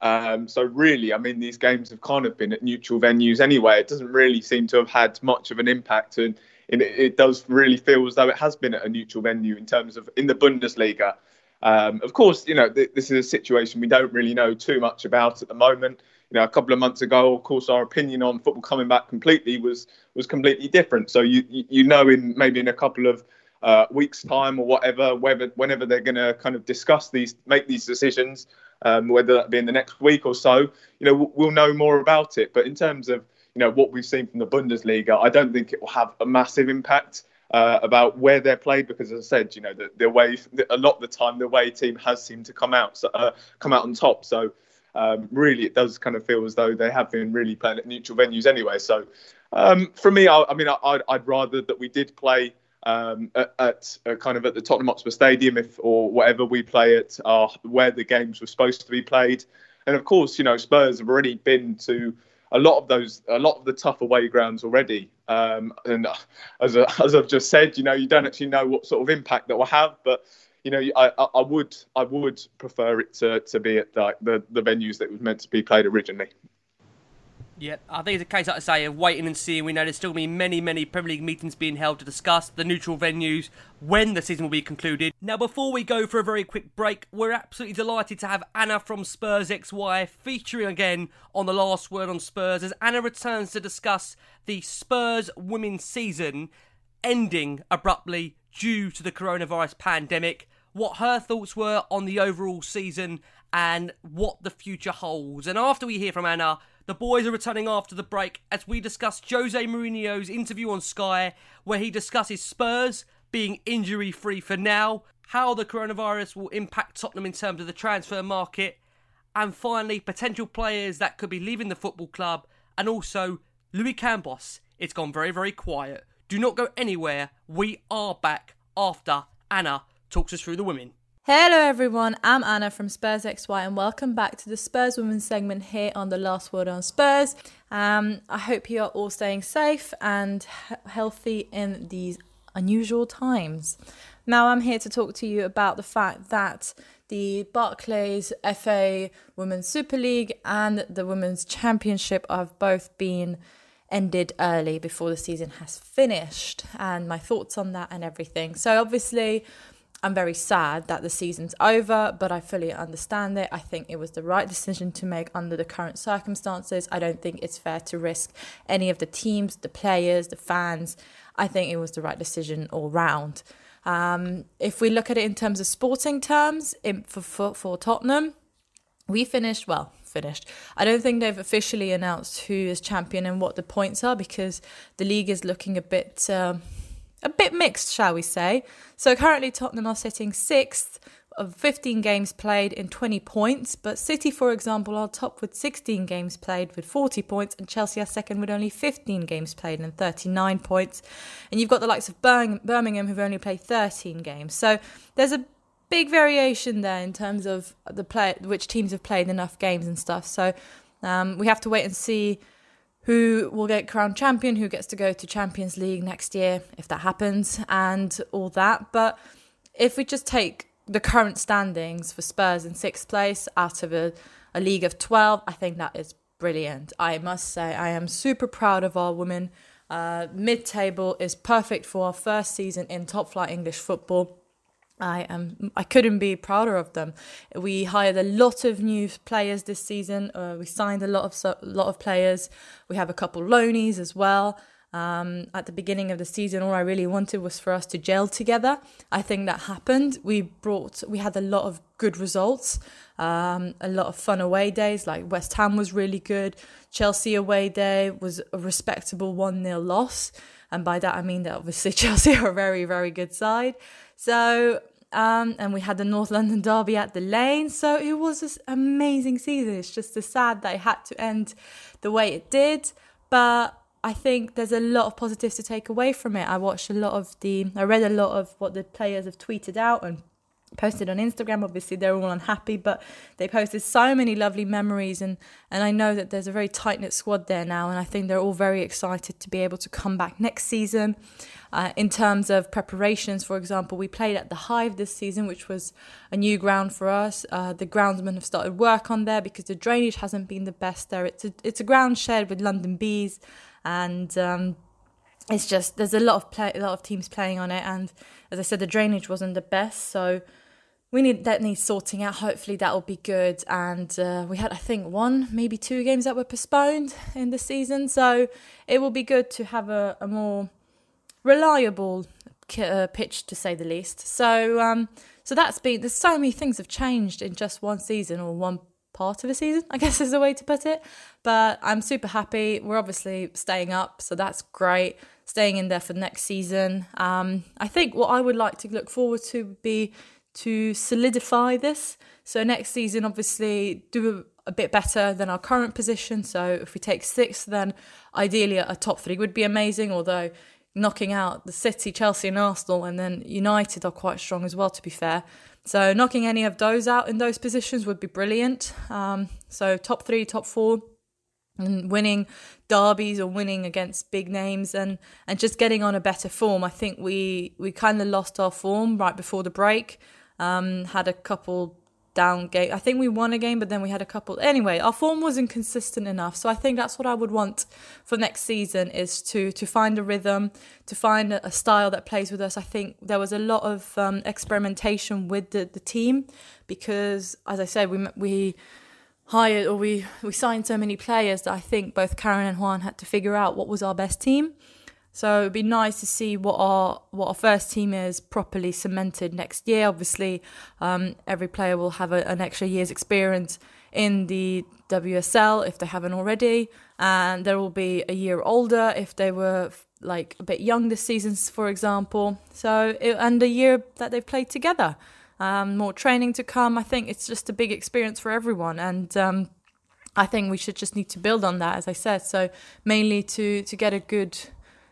Um, so really, I mean, these games have kind of been at neutral venues anyway. It doesn't really seem to have had much of an impact, and it, it does really feel as though it has been at a neutral venue in terms of in the Bundesliga. Um, of course, you know th- this is a situation we don't really know too much about at the moment. You know, a couple of months ago, of course, our opinion on football coming back completely was was completely different. So you you know, in maybe in a couple of uh, weeks' time or whatever, whether whenever they're going to kind of discuss these, make these decisions, um, whether that be in the next week or so, you know, we'll, we'll know more about it. But in terms of you know what we've seen from the Bundesliga, I don't think it will have a massive impact uh, about where they're played because, as I said, you know the, the way a lot of the time the way team has seemed to come out uh, come out on top. So um, really, it does kind of feel as though they have been really playing at neutral venues anyway. So um, for me, I, I mean, I, would rather that we did play. Um, at, at uh, kind of at the Tottenham Hotspur Stadium, if or whatever we play at, uh, where the games were supposed to be played, and of course, you know, Spurs have already been to a lot of those, a lot of the tough away grounds already. Um, and as, a, as I've just said, you know, you don't actually know what sort of impact that will have, but you know, I, I would I would prefer it to, to be at the, the the venues that was meant to be played originally. Yeah, I think it's a case, like I say, of waiting and seeing. We know there's still going to be many, many Premier League meetings being held to discuss the neutral venues when the season will be concluded. Now, before we go for a very quick break, we're absolutely delighted to have Anna from Spurs XY featuring again on the last word on Spurs as Anna returns to discuss the Spurs women's season ending abruptly due to the coronavirus pandemic, what her thoughts were on the overall season, and what the future holds. And after we hear from Anna, the boys are returning after the break as we discuss Jose Mourinho's interview on Sky, where he discusses Spurs being injury free for now, how the coronavirus will impact Tottenham in terms of the transfer market, and finally, potential players that could be leaving the football club, and also Louis Campos. It's gone very, very quiet. Do not go anywhere. We are back after Anna talks us through the women. Hello everyone, I'm Anna from Spurs XY and welcome back to the Spurs Women's segment here on the Last Word on Spurs. Um, I hope you are all staying safe and he- healthy in these unusual times. Now I'm here to talk to you about the fact that the Barclays FA Women's Super League and the Women's Championship have both been ended early before the season has finished and my thoughts on that and everything. So obviously I'm very sad that the season's over, but I fully understand it. I think it was the right decision to make under the current circumstances. I don't think it's fair to risk any of the teams, the players, the fans. I think it was the right decision all round. Um, if we look at it in terms of sporting terms, in, for, for, for Tottenham, we finished well finished. I don't think they've officially announced who is champion and what the points are because the league is looking a bit uh, a bit mixed, shall we say. So currently Tottenham are sitting sixth of 15 games played in 20 points, but City, for example, are top with 16 games played with 40 points, and Chelsea are second with only 15 games played and 39 points. And you've got the likes of Birmingham who've only played 13 games. So there's a big variation there in terms of the play, which teams have played enough games and stuff. So um, we have to wait and see who will get crowned champion, who gets to go to Champions League next year, if that happens, and all that. But if we just take the current standings for Spurs in sixth place out of a, a league of 12, I think that is brilliant. I must say, I am super proud of our women. Uh, Mid table is perfect for our first season in top flight English football. I am. I couldn't be prouder of them. We hired a lot of new players this season. Uh, we signed a lot of lot of players. We have a couple loanies as well. Um, at the beginning of the season, all I really wanted was for us to gel together. I think that happened. We brought, we had a lot of good results, um, a lot of fun away days. Like West Ham was really good. Chelsea away day was a respectable 1 0 loss. And by that, I mean that obviously Chelsea are a very, very good side. So, um, and we had the North London Derby at the Lane. So it was this amazing season. It's just a sad that it had to end the way it did. But I think there's a lot of positives to take away from it. I watched a lot of the, I read a lot of what the players have tweeted out and posted on Instagram. Obviously, they're all unhappy, but they posted so many lovely memories, and and I know that there's a very tight knit squad there now, and I think they're all very excited to be able to come back next season. Uh, in terms of preparations, for example, we played at the Hive this season, which was a new ground for us. Uh, the groundsmen have started work on there because the drainage hasn't been the best there. It's a it's a ground shared with London Bees, and um, it's just there's a lot of play, a lot of teams playing on it, and as I said, the drainage wasn't the best, so we need that needs sorting out. Hopefully that will be good. And uh, we had, I think, one, maybe two games that were postponed in the season, so it will be good to have a, a more reliable uh, pitch, to say the least. So, um, so that's been. There's so many things have changed in just one season or one part of a season, I guess is the way to put it. But I'm super happy. We're obviously staying up, so that's great. Staying in there for next season. Um, I think what I would like to look forward to would be to solidify this. So next season, obviously, do a, a, bit better than our current position. So if we take sixth, then ideally a top three would be amazing. Although knocking out the City, Chelsea, and Arsenal, and then United are quite strong as well. To be fair, so knocking any of those out in those positions would be brilliant. Um, so top three, top four. And winning derbies or winning against big names and, and just getting on a better form. I think we, we kind of lost our form right before the break. Um, had a couple down game. I think we won a game, but then we had a couple. Anyway, our form wasn't consistent enough. So I think that's what I would want for next season is to to find a rhythm, to find a, style that plays with us. I think there was a lot of um, experimentation with the, the team because, as I said, we we hired or we we signed so many players that I think both Karen and Juan had to figure out what was our best team. So it'd be nice to see what our what our first team is properly cemented next year. Obviously, um, every player will have a, an extra year's experience in the WSL if they haven't already, and there will be a year older if they were like a bit young this season, for example. So it, and a year that they've played together. Um, more training to come. I think it's just a big experience for everyone, and um, I think we should just need to build on that, as I said. So mainly to to get a good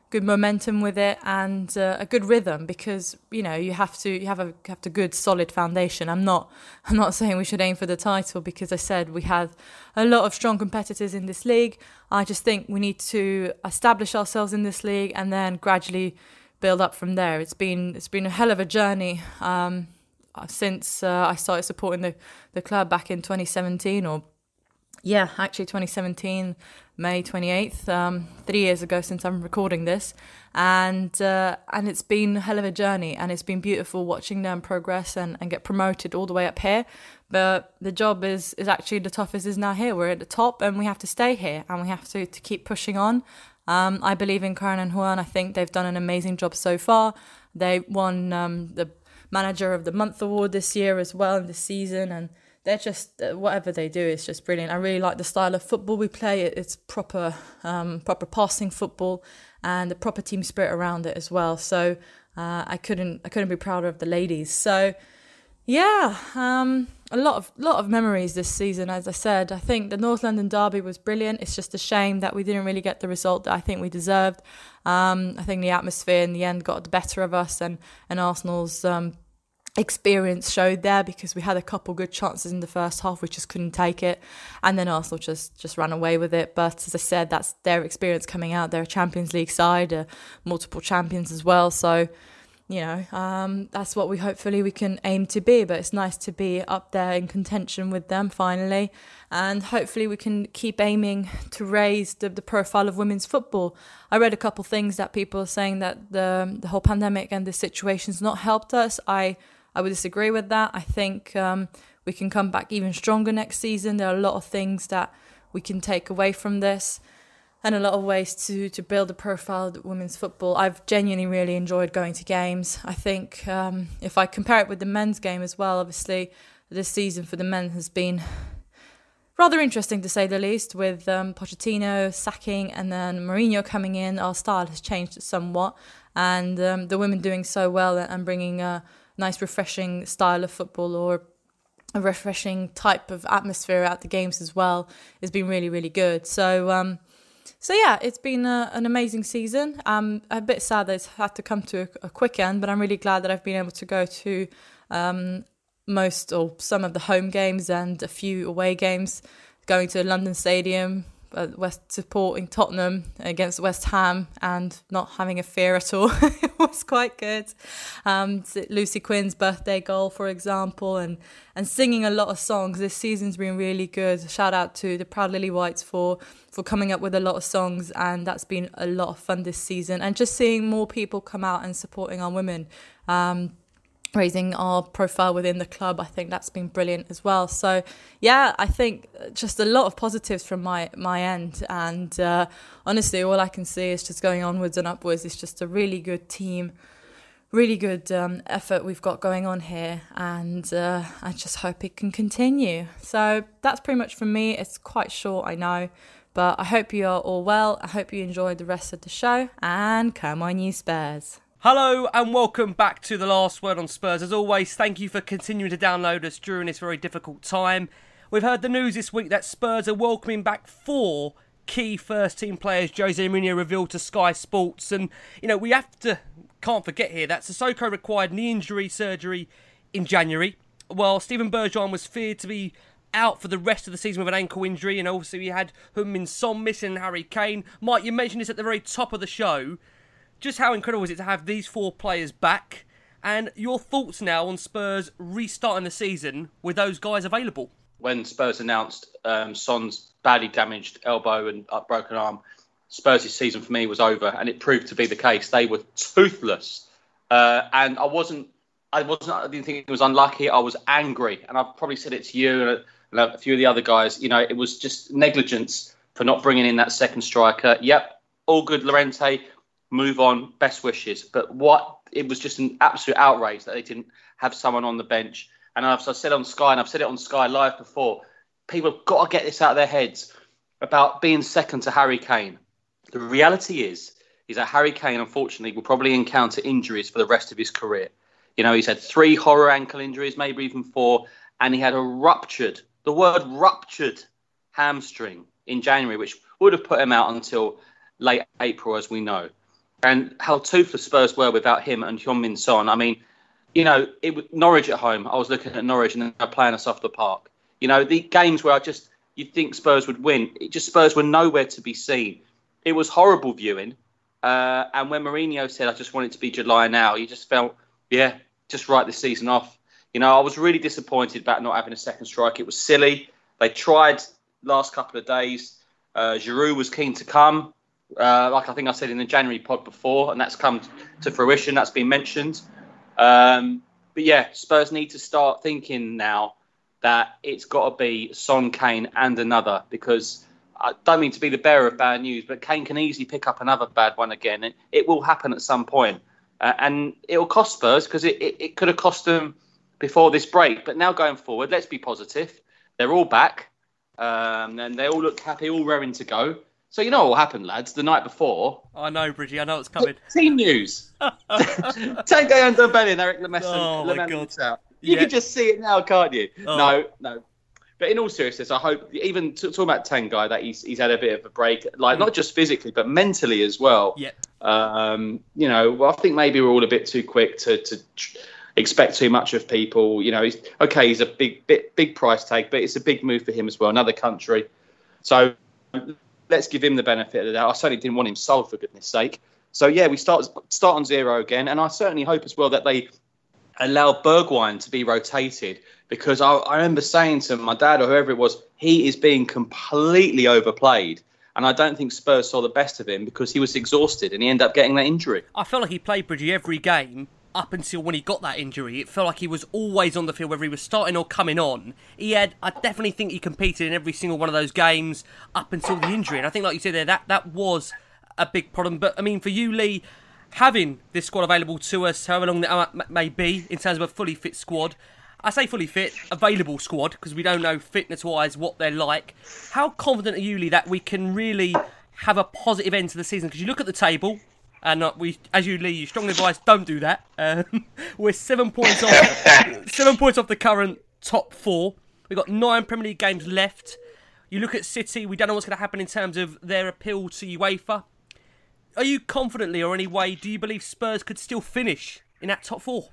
good momentum with it and uh, a good rhythm because you know you have to you have a have a good solid foundation. I'm not I'm not saying we should aim for the title because I said we have a lot of strong competitors in this league. I just think we need to establish ourselves in this league and then gradually build up from there. It's been it's been a hell of a journey um, since uh, I started supporting the the club back in 2017 or yeah, actually 2017 May 28th, um, three years ago since I'm recording this, and uh, and it's been a hell of a journey, and it's been beautiful watching them progress and, and get promoted all the way up here. But the job is is actually the toughest is now here. We're at the top, and we have to stay here, and we have to to keep pushing on. Um, I believe in Karen and Juan. I think they've done an amazing job so far. They won um, the Manager of the Month award this year as well in this season, and they're just uh, whatever they do is just brilliant. I really like the style of football we play. It's proper, um, proper passing football, and the proper team spirit around it as well. So uh, I couldn't, I couldn't be prouder of the ladies. So yeah, um, a lot of lot of memories this season. As I said, I think the North London derby was brilliant. It's just a shame that we didn't really get the result that I think we deserved. Um, I think the atmosphere in the end got the better of us, and and Arsenal's um, experience showed there because we had a couple good chances in the first half, we just couldn't take it, and then Arsenal just just ran away with it. But as I said, that's their experience coming out. They're a Champions League side, uh, multiple champions as well. So you know um, that's what we hopefully we can aim to be. But it's nice to be up there in contention with them finally, and hopefully we can keep aiming to raise the, the profile of women's football. I read a couple things that people are saying that the the whole pandemic and the situation's not helped us. I I would disagree with that. I think um, we can come back even stronger next season. There are a lot of things that we can take away from this. and a lot of ways to to build a profile of women's football. I've genuinely really enjoyed going to games. I think um, if I compare it with the men's game as well, obviously this season for the men has been rather interesting to say the least. With um, Pochettino sacking and then Mourinho coming in, our style has changed somewhat, and um, the women doing so well and bringing a nice, refreshing style of football or a refreshing type of atmosphere at the games as well has been really, really good. So. Um, so yeah, it's been a, an amazing season. I'm a bit sad that it's had to come to a, a, quick end, but I'm really glad that I've been able to go to um, most or some of the home games and a few away games, going to London Stadium, uh, West supporting Tottenham against West Ham and not having a fear at all. it was quite good. Um, Lucy Quinn's birthday goal, for example, and and singing a lot of songs. This season's been really good. Shout out to the Proud Lily Whites for for coming up with a lot of songs, and that's been a lot of fun this season. And just seeing more people come out and supporting our women. Um, raising our profile within the club. I think that's been brilliant as well. So yeah, I think just a lot of positives from my my end. And uh, honestly, all I can see is just going onwards and upwards. It's just a really good team, really good um, effort we've got going on here, and uh, I just hope it can continue. So that's pretty much from me. It's quite short, I know. But I hope you are all well. I hope you enjoyed the rest of the show. And come on, you Spurs. Hello and welcome back to the last word on Spurs. As always, thank you for continuing to download us during this very difficult time. We've heard the news this week that Spurs are welcoming back four key first team players Jose Mourinho revealed to Sky Sports. And, you know, we have to, can't forget here that Sissoko required knee injury surgery in January, while Steven Bergwijn was feared to be out for the rest of the season with an ankle injury. And obviously, we had Heung-min Son missing Harry Kane. Mike, you mentioned this at the very top of the show just how incredible is it to have these four players back? And your thoughts now on Spurs restarting the season with those guys available? When Spurs announced um, Son's badly damaged elbow and broken arm, Spurs' season for me was over, and it proved to be the case. They were toothless, uh, and I wasn't. I wasn't. I didn't think it was unlucky. I was angry, and I've probably said it to you and a, and a few of the other guys. You know, it was just negligence for not bringing in that second striker. Yep, all good, Llorente move on, best wishes. But what it was just an absolute outrage that they didn't have someone on the bench. And I've, I said on Sky, and I've said it on Sky Live before, people have got to get this out of their heads about being second to Harry Kane. The reality is, is that Harry Kane, unfortunately, will probably encounter injuries for the rest of his career. You know, he's had three horror ankle injuries, maybe even four, and he had a ruptured, the word ruptured hamstring in January, which would have put him out until late April, as we know and how toothless Spurs were without him and Heung-min Son. I mean, you know, it Norwich at home. I was looking at Norwich and they're playing us off the park. You know, the games where I just you think Spurs would win, it just Spurs were nowhere to be seen. It was horrible viewing. Uh, and when Mourinho said, "I just want it to be July now," you just felt, yeah, just write the season off. You know, I was really disappointed about not having a second strike. It was silly. They tried last couple of days. Uh, Giroud was keen to come. Uh, like I think I said in the January pod before, and that's come to fruition. That's been mentioned. Um, but yeah, Spurs need to start thinking now that it's got to be Son, Kane, and another because I don't mean to be the bearer of bad news, but Kane can easily pick up another bad one again. It, it will happen at some point. Uh, and it will cost Spurs because it, it, it, could have cost them before this break. But now going forward, let's be positive. They're all back um, and they all look happy, all raring to go. So you know what will happen, lads? The night before. I know, Bridgie. I know it's coming. Team news. Tanguy Ndombele and Eric Lamela. Oh my god! Out. You yeah. can just see it now, can't you? Oh. No, no. But in all seriousness, I hope even talking about Tanguy that he's he's had a bit of a break, like mm. not just physically but mentally as well. Yeah. Um, you know, well, I think maybe we're all a bit too quick to to expect too much of people. You know, he's okay. He's a big big big price tag, but it's a big move for him as well. Another country, so let's give him the benefit of the doubt. I certainly didn't want him sold for goodness sake. So yeah, we start start on zero again, and I certainly hope as well that they allow Bergwijn to be rotated because I, I remember saying to my dad or whoever it was, he is being completely overplayed. And I don't think Spurs saw the best of him because he was exhausted and he ended up getting that injury. I felt like he played Bridgie every game up until when he got that injury. It felt like he was always on the field, whether he was starting or coming on. He had, I definitely think he competed in every single one of those games up until the injury. And I think, like you said there, that, that was a big problem. But I mean, for you, Lee, having this squad available to us, however long that uh, may be, in terms of a fully fit squad, I say fully fit, available squad, because we don't know fitness wise what they're like. How confident are you, Lee, that we can really have a positive end to the season? Because you look at the table, and uh, we, as you leave, you strongly advise don't do that. Um, we're seven points off, seven points off the current top four. We've got nine Premier League games left. You look at City, we don't know what's going to happen in terms of their appeal to UEFA. Are you confidently, or any way, do you believe Spurs could still finish in that top four?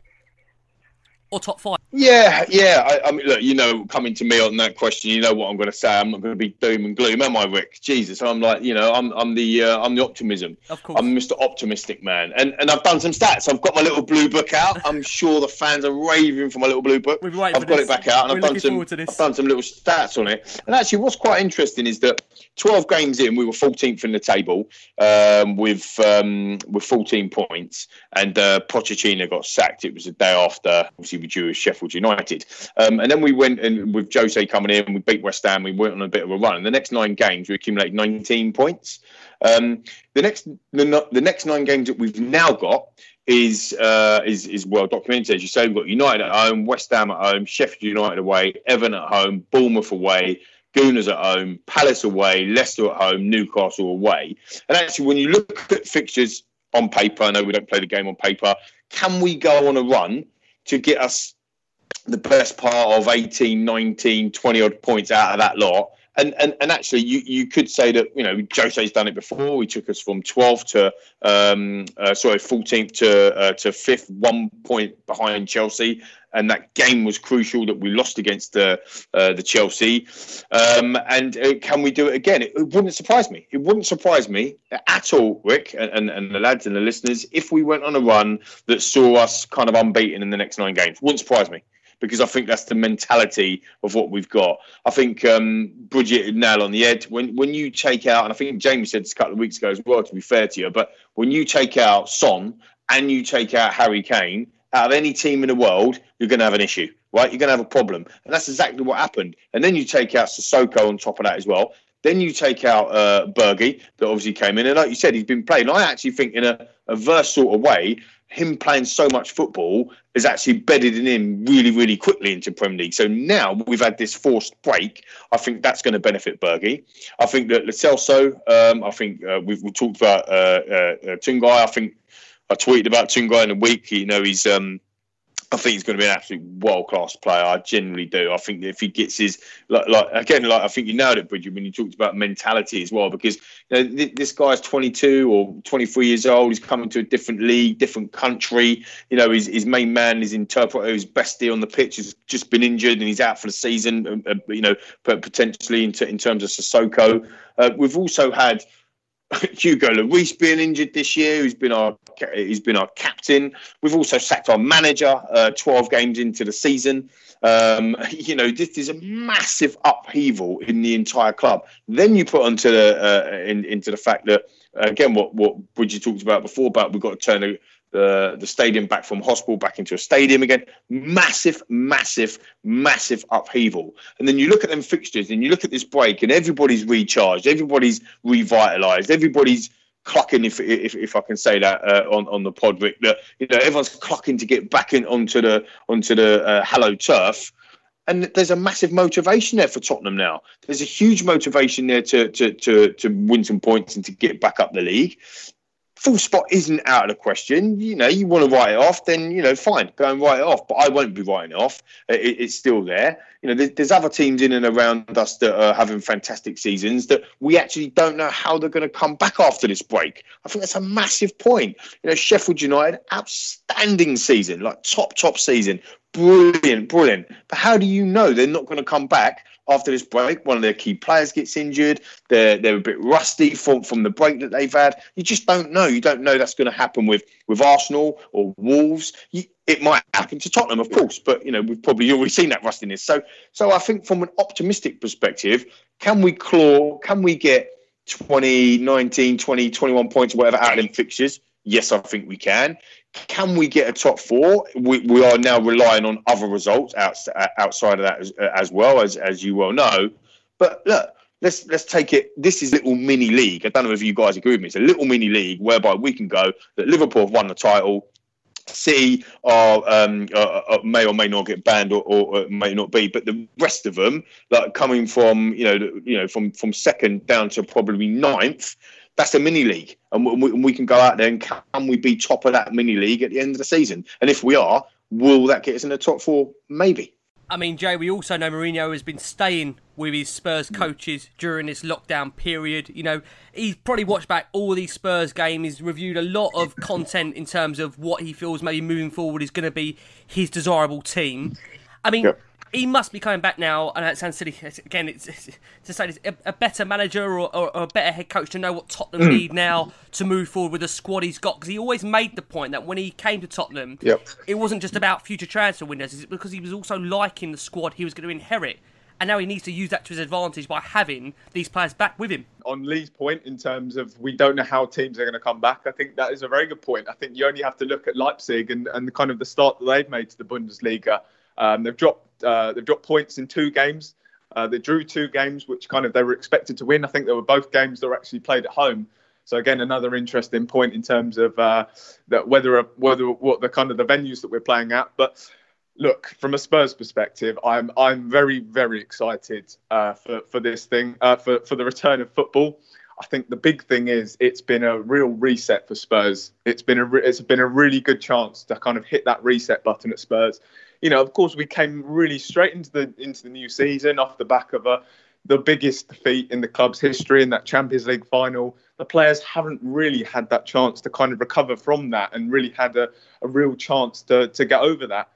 or top five? Yeah, yeah. I, I, mean, look, you know, coming to me on that question, you know what I'm going to say. I'm not going to be doom and gloom, am I, Rick? Jesus, I'm like, you know, I'm, I'm the, uh, I'm the optimism. Of course. I'm Mr. Optimistic man, and and I've done some stats. I've got my little blue book out. I'm sure the fans are raving for my little blue book. I've got this. it back out, and We're I've done some, I've done some little stats on it. And actually, what's quite interesting is that 12 games in, we were 14th in the table um, with um, with 14 points, and uh, Pochettino got sacked. It was the day after, obviously, we drew with Sheffield United, um, and then we went and with Jose coming in, we beat West Ham. We went on a bit of a run. And the next nine games, we accumulated 19 points. Um, the next the, the next nine games that we've now got is uh, is is well documented. As you say, we've got United at home, West Ham at home, Sheffield United away, Evan at home, Bournemouth away. Gooners at home, Palace away, Leicester at home, Newcastle away. And actually, when you look at fixtures on paper, I know we don't play the game on paper, can we go on a run to get us the best part of 18, 19, 20 odd points out of that lot? And, and and actually, you, you could say that you know Jose's done it before. He took us from 12th to um, uh, sorry 14th to uh, to fifth, one point behind Chelsea and that game was crucial that we lost against the uh, the Chelsea. Um, and uh, can we do it again? It, it, wouldn't surprise me. It wouldn't surprise me at all, Rick, and, and, the lads and the listeners, if we went on a run that saw us kind of unbeaten in the next nine games. Wouldn't surprise me. Because I think that's the mentality of what we've got. I think um, Bridgie nail on the head. When when you take out, and I think Jamie said this a couple of weeks ago as well. To be fair to you, but when you take out Son and you take out Harry Kane, out of any team in the world, you're going to have an issue, right? You're going to have a problem. And that's exactly what happened. And then you take out Sissoko on top of that as well. Then you take out uh, Bergie, that obviously came in. And like you said, he's been playing. I actually think, in a, a verse sort of way, him playing so much football has actually bedded in him really, really quickly into Premier League. So now we've had this forced break. I think that's going to benefit Bergie. I think that Lo Celso, um, I think uh, we've, we talked about uh, uh, uh Tanguy. I think I tweeted about Tanguy in a week. You know, he's um, I think he's going to be an absolute world class player. I generally do. I think if he gets his like, like again, like I think you nailed it, Bridgie, when you talked about mentality as well. Because you know, th- this guy's 22 or 23 years old. He's coming to a different league, different country. You know, his, his main man, his interpreter, his bestie on the pitch, has just been injured and he's out for the season. Uh, uh you know, potentially in, t- in terms of Sissoko. Uh, we've also had Hugo Lloris being injured this year, who's been our he's been our captain. We've also sacked our manager uh, 12 games into the season. Um, you know, this is a massive upheaval in the entire club. Then you put onto the uh, in, into the fact that again, what what Bridgie talked about before about we've got to turn a, the the stadium back from hospital back into a stadium again. Massive, massive, massive upheaval. And then you look at them fixtures and you look at this break, and everybody's recharged, everybody's revitalised, everybody's clucking, if if, if I can say that uh, on on the pod, Rick, that you know everyone's clucking to get back in onto the onto the uh, turf. And there's a massive motivation there for Tottenham now. There's a huge motivation there to to to, to win some points and to get back up the league full spot isn't out of the question. You know, you want to write it off, then you know, fine, go and write it off. But I won't be writing it off. It, it's still there. You know, there's, there's, other teams in and around us that are having fantastic seasons that we actually don't know how they're going to come back after this break. I think that's a massive point. You know, Sheffield United, outstanding season, like top top season, brilliant, brilliant. But how do you know they're not going to come back? After this break. One of their key players gets injured. They're they're a bit rusty from, from the break that they've had. You just don't know. You don't know that's going to happen with with Arsenal or Wolves. You, it might happen to Tottenham, of course, but you know we've probably already seen that rustiness. So so I think from an optimistic perspective, can we claw? Can we get 20, 19, 20, 21 points, whatever out of them fixtures? Yes, I think we can. Can we get a top four? We, we are now relying on other results outside of that as, as well, as, as you well know. But look, let's let's take it. This is little mini league. I don't know if you guys agree with me. It's a little mini league whereby we can go that Liverpool have won the title. City are um, uh, may or may not get banned or, or, or, may not be, but the rest of them, like coming from you know you know from from second down to probably ninth, that's a mini league, and we, and we can go out there and can we be top of that mini league at the end of the season? And if we are, will that get us in the top four? Maybe. I mean, Jay, we also know Mourinho has been staying with his Spurs hmm. coaches during this lockdown period. You know, he's probably watched back all these Spurs games. He's reviewed a lot of content in terms of what he feels maybe moving forward is going to be his desirable team. I mean, yep he must be coming back now. And it sounds silly again. It's, it's to say it's a, a, better manager or, or, or, a better head coach to know what Tottenham mm. need now to move forward with the squad he's got. Because he always made the point that when he came to Tottenham, yep. it wasn't just about future transfer windows. It's because he was also liking the squad he was going to inherit. And now he needs to use that to his advantage by having these players back with him. On Lee's point, in terms of we don't know how teams are going to come back, I think that is a very good point. I think you only have to look at Leipzig and, and kind of the start that they've made to the Bundesliga. Um, they've dropped uh, they've dropped points in two games. Uh, they drew two games, which kind of they were expected to win. I think they were both games that were actually played at home. So again, another interesting point in terms of uh, that whether whether what the kind of the venues that we're playing at. But look, from a Spurs perspective, I'm I'm very very excited uh, for for this thing uh, for for the return of football. I think the big thing is it's been a real reset for Spurs. It's been a re- it's been a really good chance to kind of hit that reset button at Spurs you know, of course, we came really straight into the into the new season off the back of a the biggest defeat in the club's history in that Champions League final. The players haven't really had that chance to kind of recover from that and really had a, a real chance to, to get over that.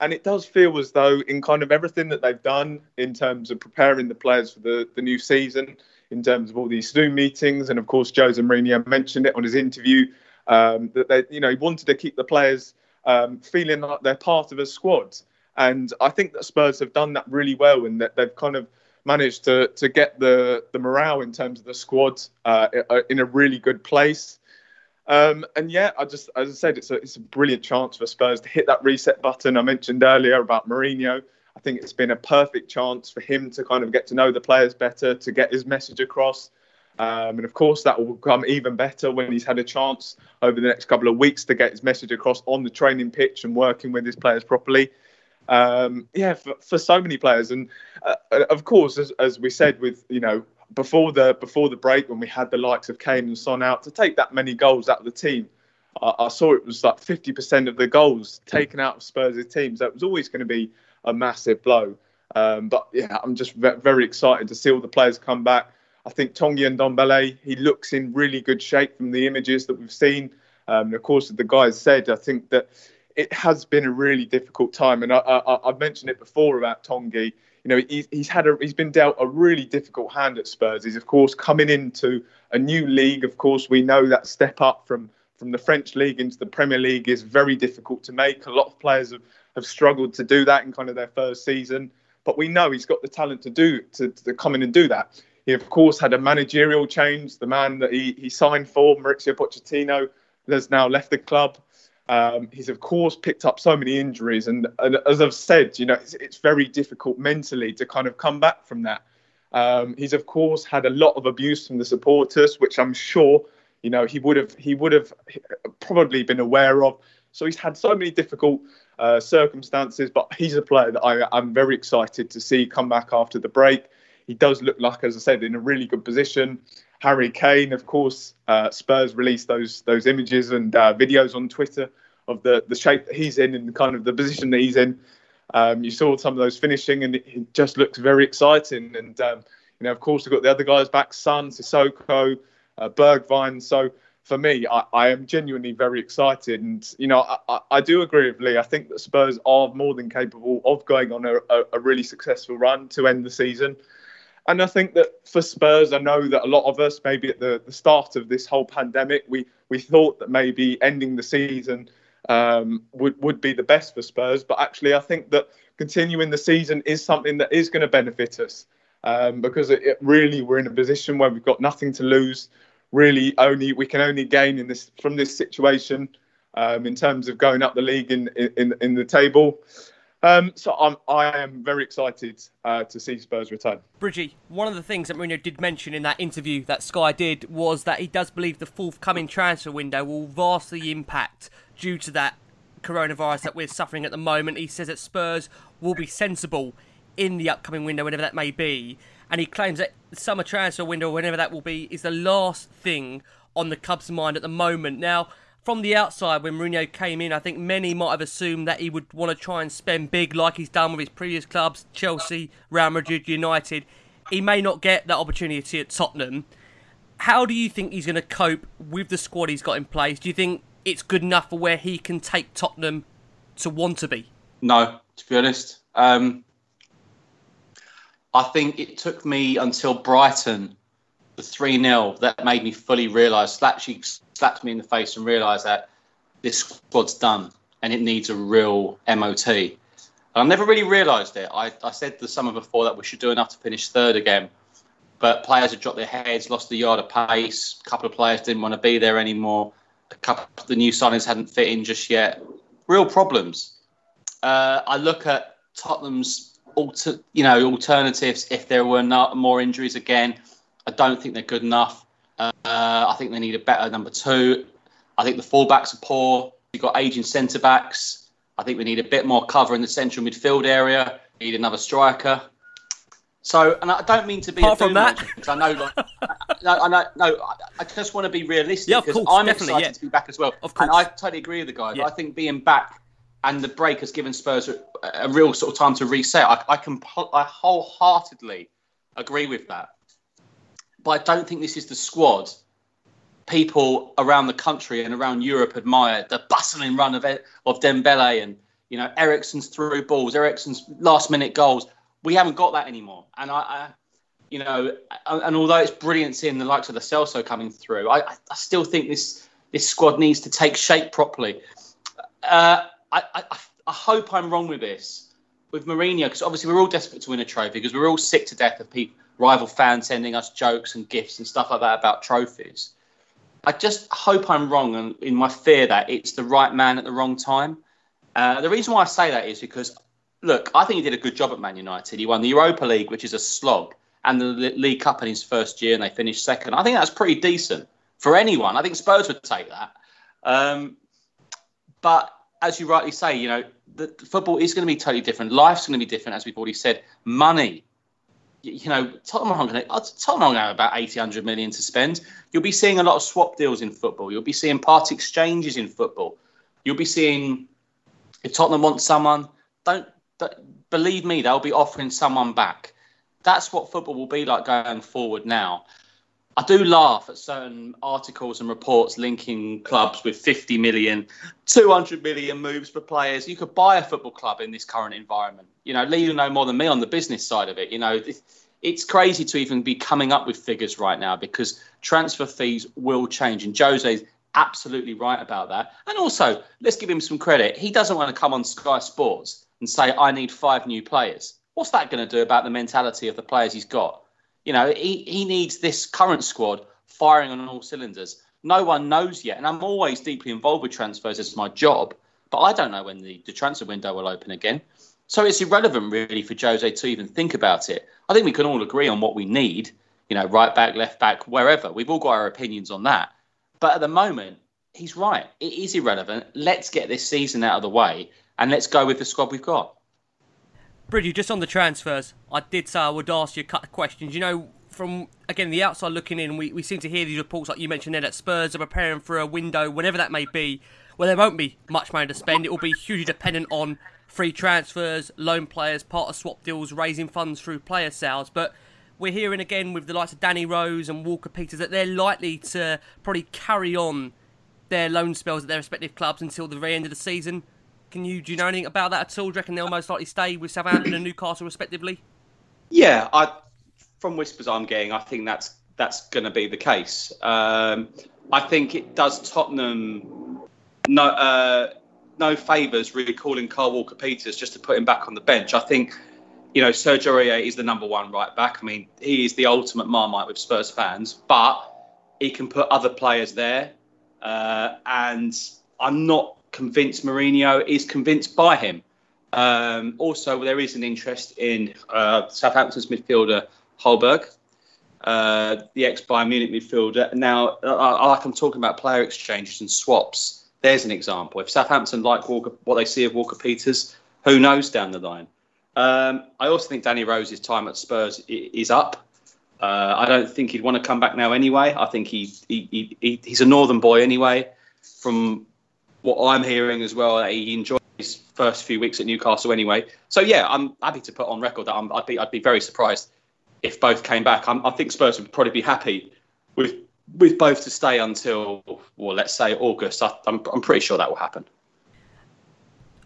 And it does feel as though, in kind of everything that they've done in terms of preparing the players for the, the new season, in terms of all these Zoom meetings, and of course, Jose Mourinho mentioned it on his interview um, that they, you know, he wanted to keep the players um, feeling like they're part of a squad. And I think that Spurs have done that really well in that they've kind of managed to to get the the morale in terms of the squad uh, in a really good place. Um, and yeah, I just as I said, it's a it's a brilliant chance for Spurs to hit that reset button I mentioned earlier about Mourinho. I think it's been a perfect chance for him to kind of get to know the players better, to get his message across. Um, and of course, that will become even better when he's had a chance over the next couple of weeks to get his message across on the training pitch and working with his players properly. Um, yeah, for, for, so many players, and uh, of course, as, as, we said, with you know before the before the break when we had the likes of Kane and Son out to take that many goals out of the team, I, I saw it was like 50% of the goals taken out of Spurs' teams. That was always going to be a massive blow. Um, but yeah, I'm just very excited to see all the players come back. I think Tanguy Ndombele, he looks in really good shape from the images that we've seen. Um, and of course, the guys said, I think that it has been a really difficult time. And I, I, have mentioned it before about Tanguy. You know, he's, he's had a, he's been dealt a really difficult hand at Spurs. He's of course coming into a new league. Of course, we know that step up from from the French league into the Premier League is very difficult to make. A lot of players have, have struggled to do that in kind of their first season. But we know he's got the talent to do to, to come in and do that. He, of course, had a managerial change. The man that he, he signed for, Mauricio Pochettino, has now left the club. Um, he's, of course, picked up so many injuries. And, and as I've said, you know, it's, it's, very difficult mentally to kind of come back from that. Um, he's, of course, had a lot of abuse from the supporters, which I'm sure, you know, he would have he would have probably been aware of. So he's had so many difficult uh, circumstances, but he's a player that I, I'm very excited to see come back after the break. He does look like, as I said, in a really good position. Harry Kane, of course, uh, Spurs released those those images and uh, videos on Twitter of the the shape that he's in and kind of the position that he's in. Um, you saw some of those finishing, and it, it just looks very exciting. And um, you know, of course, we've got the other guys back: Son, Sissoko, uh, Bergwijn. So for me, I, I, am genuinely very excited. And you know, I, I, do agree with Lee. I think that Spurs are more than capable of going on a, a, a really successful run to end the season. And I think that for Spurs, I know that a lot of us, maybe at the, the start of this whole pandemic, we, we thought that maybe ending the season um, would, would be the best for Spurs. But actually, I think that continuing the season is something that is going to benefit us um, because it, it really, we're in a position where we've got nothing to lose. really only we can only gain in this from this situation um, in terms of going up the league in in, in the table. Um, so I'm I am very excited uh, to see Spurs return. Bridgie, one of the things that Mourinho did mention in that interview that Sky did was that he does believe the forthcoming transfer window will vastly impact due to that coronavirus that we're suffering at the moment. He says that Spurs will be sensible in the upcoming window, whenever that may be, and he claims that the summer transfer window, whenever that will be, is the last thing on the club's mind at the moment. Now from the outside, when Mourinho came in, I think many might have assumed that he would want to try and spend big like he's done with his previous clubs, Chelsea, Real Madrid, United. He may not get that opportunity at Tottenham. How do you think he's going to cope with the squad he's got in place? Do you think it's good enough for where he can take Tottenham to want to be? No, to be honest. Um, I think it took me until Brighton, the 3 0, that made me fully realise, that actually slapped me in the face and realised that this squad's done and it needs a real MOT. And I never really realised it. I, I said the summer before that we should do enough to finish third again, but players had dropped their heads, lost the yard of pace. A couple of players didn't want to be there anymore. A couple of the new signings hadn't fit in just yet. Real problems. Uh, I look at Tottenham's alter, you know alternatives if there were not more injuries again. I don't think they're good enough. Uh, I think they need a better number two. I think the fullbacks are poor. You've got aging centre backs. I think we need a bit more cover in the central midfield area. We need another striker. So, and I don't mean to be apart from that, because I know, like, no, I know, no, I just want to be realistic. Yeah, of course, I'm excited yeah. to be back as well. Of course, and I totally agree with the guys. Yeah. I think being back and the break has given Spurs a, a real sort of time to reset. I, I can, I wholeheartedly agree with that. But I don't think this is the squad people around the country and around Europe admire the bustling run of of Dembele and you know Eriksen's through balls, Eriksen's last minute goals. We haven't got that anymore, and I, I you know, and although it's brilliant seeing the likes of the Celso coming through, I, I still think this this squad needs to take shape properly. Uh, I, I, I hope I'm wrong with this with Mourinho because obviously we're all desperate to win a trophy because we're all sick to death of people, rival fans sending us jokes and gifts and stuff like that about trophies. I just hope I'm wrong and in my fear that it's the right man at the wrong time. Uh, the reason why I say that is because, look, I think he did a good job at Man United. He won the Europa League, which is a slog, and the League Cup in his first year, and they finished second. I think that's pretty decent for anyone. I think Spurs would take that. Um, but as you rightly say, you know, the, the football is going to be totally different. Life's going to be different, as we've already said. Money you know, Tottenham aren't going to, uh, Tottenham have about 80, 100 million to spend. You'll be seeing a lot of swap deals in football. You'll be seeing part exchanges in football. You'll be seeing, if Tottenham wants someone, don't, don't believe me, they'll be offering someone back. That's what football will be like going forward now. I do laugh at certain articles and reports linking clubs with 50 million, 200 million moves for players. You could buy a football club in this current environment. You know, Lee will know more than me on the business side of it. You know, it's crazy to even be coming up with figures right now because transfer fees will change. And Jose's absolutely right about that. And also, let's give him some credit. He doesn't want to come on Sky Sports and say, I need five new players. What's that going to do about the mentality of the players he's got? You know, he, he needs this current squad firing on all cylinders. No one knows yet. And I'm always deeply involved with transfers as my job, but I don't know when the, the transfer window will open again. So it's irrelevant, really, for Jose to even think about it. I think we can all agree on what we need, you know, right back, left back, wherever. We've all got our opinions on that. But at the moment, he's right. It is irrelevant. Let's get this season out of the way and let's go with the squad we've got. Bridgie, just on the transfers, I did say I would ask you a couple of questions. You know, from again the outside looking in, we, we seem to hear these reports like you mentioned there that Spurs are preparing for a window, whenever that may be, where there won't be much money to spend. It will be hugely dependent on free transfers, loan players, part of swap deals, raising funds through player sales. But we're hearing again with the likes of Danny Rose and Walker Peters that they're likely to probably carry on their loan spells at their respective clubs until the very end of the season. Can you do you know anything about that at all? Do you reckon they'll most likely stay with Southampton and Newcastle respectively? Yeah, I, from whispers I'm getting, I think that's that's going to be the case. Um, I think it does Tottenham no uh, no favours really calling Kyle Walker Peters just to put him back on the bench. I think you know Sergio Aurier is the number one right back. I mean he is the ultimate marmite with Spurs fans, but he can put other players there, uh, and I'm not convinced Mourinho is convinced by him. Um, also, there is an interest in uh, Southampton's midfielder Højbjerg, uh, the ex Bayern Munich midfielder. Now, like I'm talking about player exchanges and swaps, there's an example. If Southampton like Walker, what they see of Walker Peters, who knows down the line? Um, I also think Danny Rose's time at Spurs is up. Uh, I don't think he'd want to come back now anyway. I think he, he, he, he's a northern boy anyway. From what I'm hearing as well, that he enjoyed his first few weeks at Newcastle anyway. So yeah, I'm happy to put on record that i would be I'd be very surprised if both came back. I'm, i think Spurs would probably be happy with with both to stay until, well, let's say August. I, I'm I'm pretty sure that will happen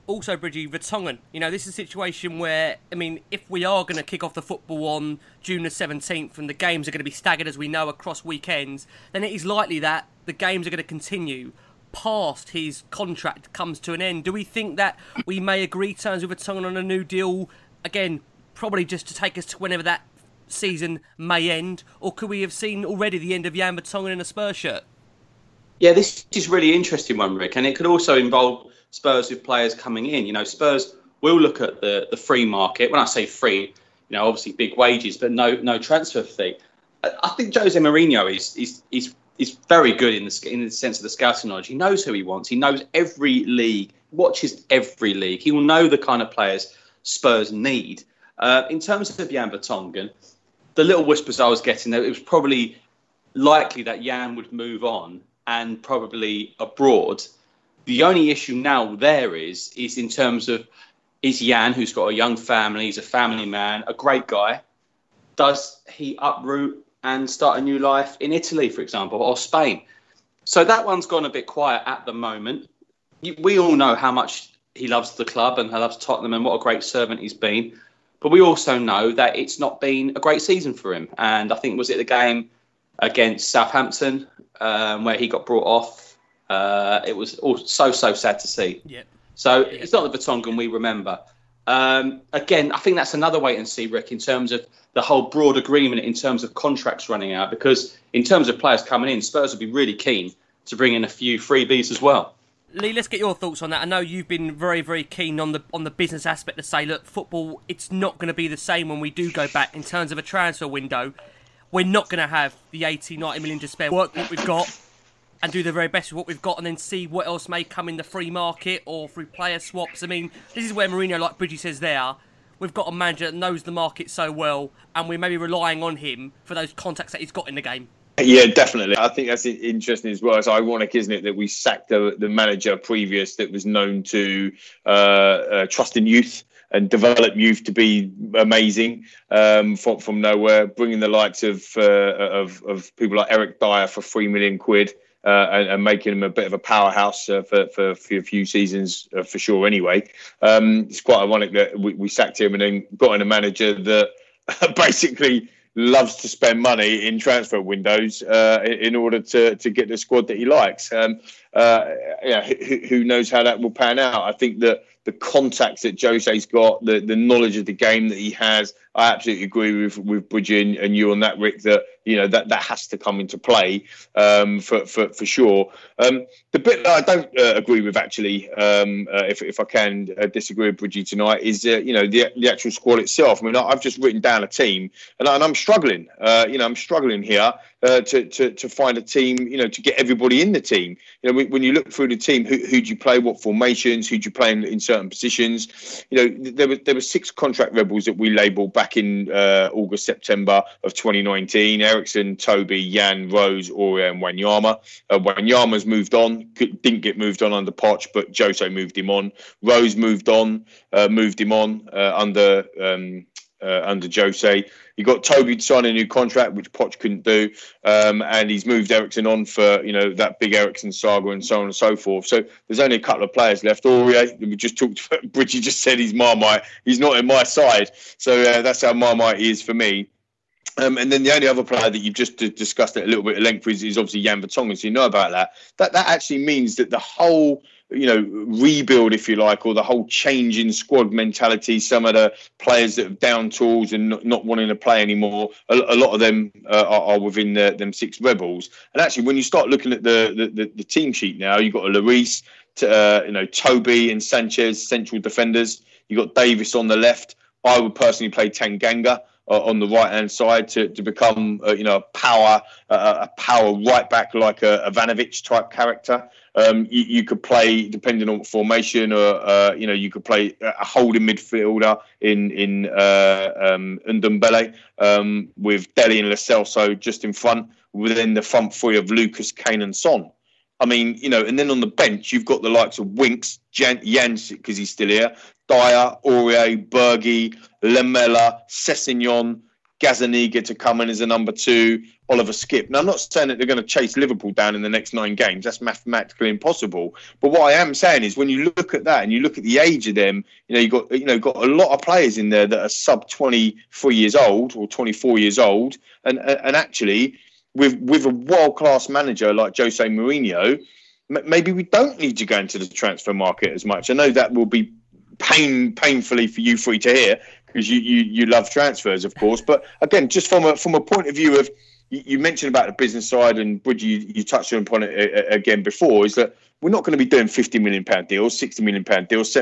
also, Bridgie, Vertonghen, you know, this is a situation where, I mean, if we are going to kick off the football on June the 17th and the games are going to be staggered, as we know, across weekends, then it is likely that the games are going to continue past his contract comes to an end. Do we think that we may agree terms with Vertonghen on a new deal, again, probably just to take us to whenever that season may end? Or could we have seen already the end of Jan Vertonghen in a Spurs shirt? Yeah, this is really interesting one, Rick, and it could also involve Spurs with players coming in. You know, Spurs will look at the the free market. When I say free, you know, obviously big wages, but no no transfer fee. I think Jose Mourinho is is is is very good in the in the sense of the scouting knowledge. He knows who he wants. He knows every league, watches every league. He will know the kind of players Spurs need. Uh, in terms of Jan Vertonghen, the little whispers I was getting it was probably likely that Jan would move on and probably abroad. The only issue now there is is in terms of is Jan, who's got a young family, he's a family man, a great guy. Does he uproot and start a new life in Italy, for example, or Spain? So that one's gone a bit quiet at the moment. We all know how much he loves the club and he loves Tottenham and what a great servant he's been. But we also know that it's not been a great season for him. And I think was it the game against Southampton um, where he got brought off uh, it was all so so sad to see. Yeah. So it's not the Vertonghen we remember. Um, again, I think that's another wait and see, Rick, in terms of the whole broad agreement in terms of contracts running out. Because in terms of players coming in, Spurs would be really keen to bring in a few freebies as well. Lee, let's get your thoughts on that. I know you've been very, very keen on the on the business aspect to say, look, football, it's not going to be the same when we do go back in terms of a transfer window. We're not going to have the 80, 90 million to spare. Work what we've got and do the very best with what we've got and then see what else may come in the free market or through player swaps. I mean, this is where Mourinho, like Bridgie says there, we've got a manager that knows the market so well and we may be relying on him for those contacts that he's got in the game. Yeah, definitely. I think that's interesting as well. It's ironic, isn't it, that we sacked the, the manager previous that was known to uh, uh, trust in youth and develop youth to be amazing um, from from nowhere, bringing the likes of, uh, of of people like Eric Dier for three million quid uh, and, and, making him a bit of a powerhouse uh, for, for, for, a few seasons uh, for sure. Anyway, um, it's quite ironic that we, we, sacked him and then got in a manager that basically loves to spend money in transfer windows uh, in, order to, to get the squad that he likes. Um, uh, yeah, who, who, knows how that will pan out? I think that the contacts that Jose's got, the, the knowledge of the game that he has, I absolutely agree with with Bridgie and you on that, Rick. That you know that that has to come into play um, for, for for sure. Um, the bit that I don't uh, agree with, actually, um, uh, if if I can uh, disagree with Bridgie tonight, is uh, you know the the actual squad itself. I mean, I've just written down a team, and, I, and I'm struggling. Uh, you know, I'm struggling here uh, to, to to find a team. You know, to get everybody in the team. You know, when you look through the team, who who do you play? What formations? Who do you play in, in certain positions? You know, there were there were six contract rebels that we labelled back in uh, August, September of 2019. Eriksen, Toby, Jan, Rose, Aurier, and Wanyama. Uh, Wanyama's moved on, didn't get moved on under Poch, but Jose moved him on. Rose moved on, uh, moved him on uh, under um, uh, under Jose. He got Toby to sign a new contract, which Poch couldn't do, um, and he's moved Eriksen on for you know that big Eriksen saga and so on and so forth. So there's only a couple of players left. Aurier, we just talked. Bridgie just said he's Marmite. He's not in my side, so uh, that's how Marmite is for me. Um, and then the only other player that you've just discussed it a little bit at length is, is obviously Jan Vertonghen. So you know about that. That that actually means that the whole you know rebuild, if you like, or the whole change in squad mentality. Some of the players that have down tools and not, not wanting to play anymore. A, a lot of them uh, are, are, within the, them six rebels. And actually, when you start looking at the the, the, the team sheet now, you've got a Lloris, uh, you know Toby and Sanchez central defenders. You have got Davies on the left. I would personally play Tanganga uh, on the right hand side to, to become uh, you know a power uh, a power right back like a, a type character. Um, you, you, could play depending on formation, or uh, you know you could play a holding midfielder in in uh, um, um, with Dele and Celso just in front, within the front three of Lucas, Kane, and Son. I mean, you know, and then on the bench you've got the likes of Winks, Jan, because he's still here, Dier, Aurier, Berge, Lamela, Sessegnon, Gazzaniga to come in as a number two, Oliver Skipp. Now, I'm not saying that they're going to chase Liverpool down in the next nine games. That's mathematically impossible. But what I am saying is, when you look at that and you look at the age of them, you know, you got you know got a lot of players in there that are sub 23 years old or 24 years old, and and actually with with a world class manager like Jose Mourinho, maybe we don't need to go into the transfer market as much. I know that will be pain painfully for you three to hear because you, you you love transfers, of course. But again, just from a from a point of view of you, mentioned about the business side, and Bridgie, you, you touched upon it again before, is that we're not going to be doing 50 million pound deals, 60 million pound deals.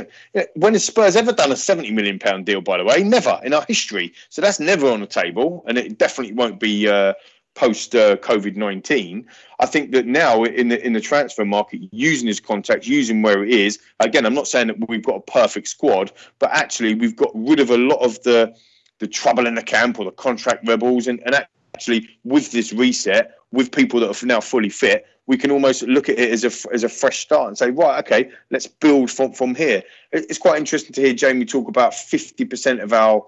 When has Spurs ever done a 70 million pound deal? By the way, never in our history. So that's never on the table, and it definitely won't be. Uh, post uh, COVID nineteen. I think that now in the in the transfer market, using his contacts, using where it is. Again, I'm not saying that we've got a perfect squad, but actually we've got rid of a lot of the the trouble in the camp or the contract rebels, and, and actually with this reset, with people that are now fully fit, we can almost look at it as a as a fresh start and say, right, okay, let's build from from here. It's quite interesting to hear Jamie talk about 50% of our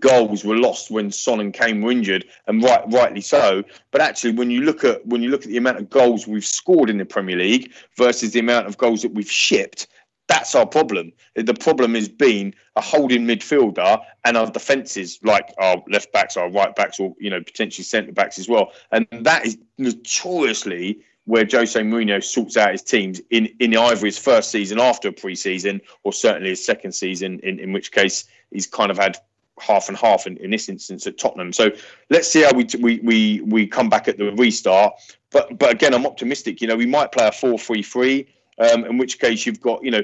goals were lost when Son and Kane were injured, and right, rightly so. But actually, when you look at when you look at the amount of goals we've scored in the Premier League versus the amount of goals that we've shipped, that's our problem. The problem has been a holding midfielder and our defences, like our left backs, our right backs, or you know potentially centre backs as well. And that is notoriously where Jose Mourinho sorts out his teams in, in either his first season after a pre-season or certainly his second season, in, in which case he's kind of had half and half in, in this instance at Tottenham. So let's see how we we we we come back at the restart. But but again, I'm optimistic. You know, we might play a four three three. Um, in which case you've got you know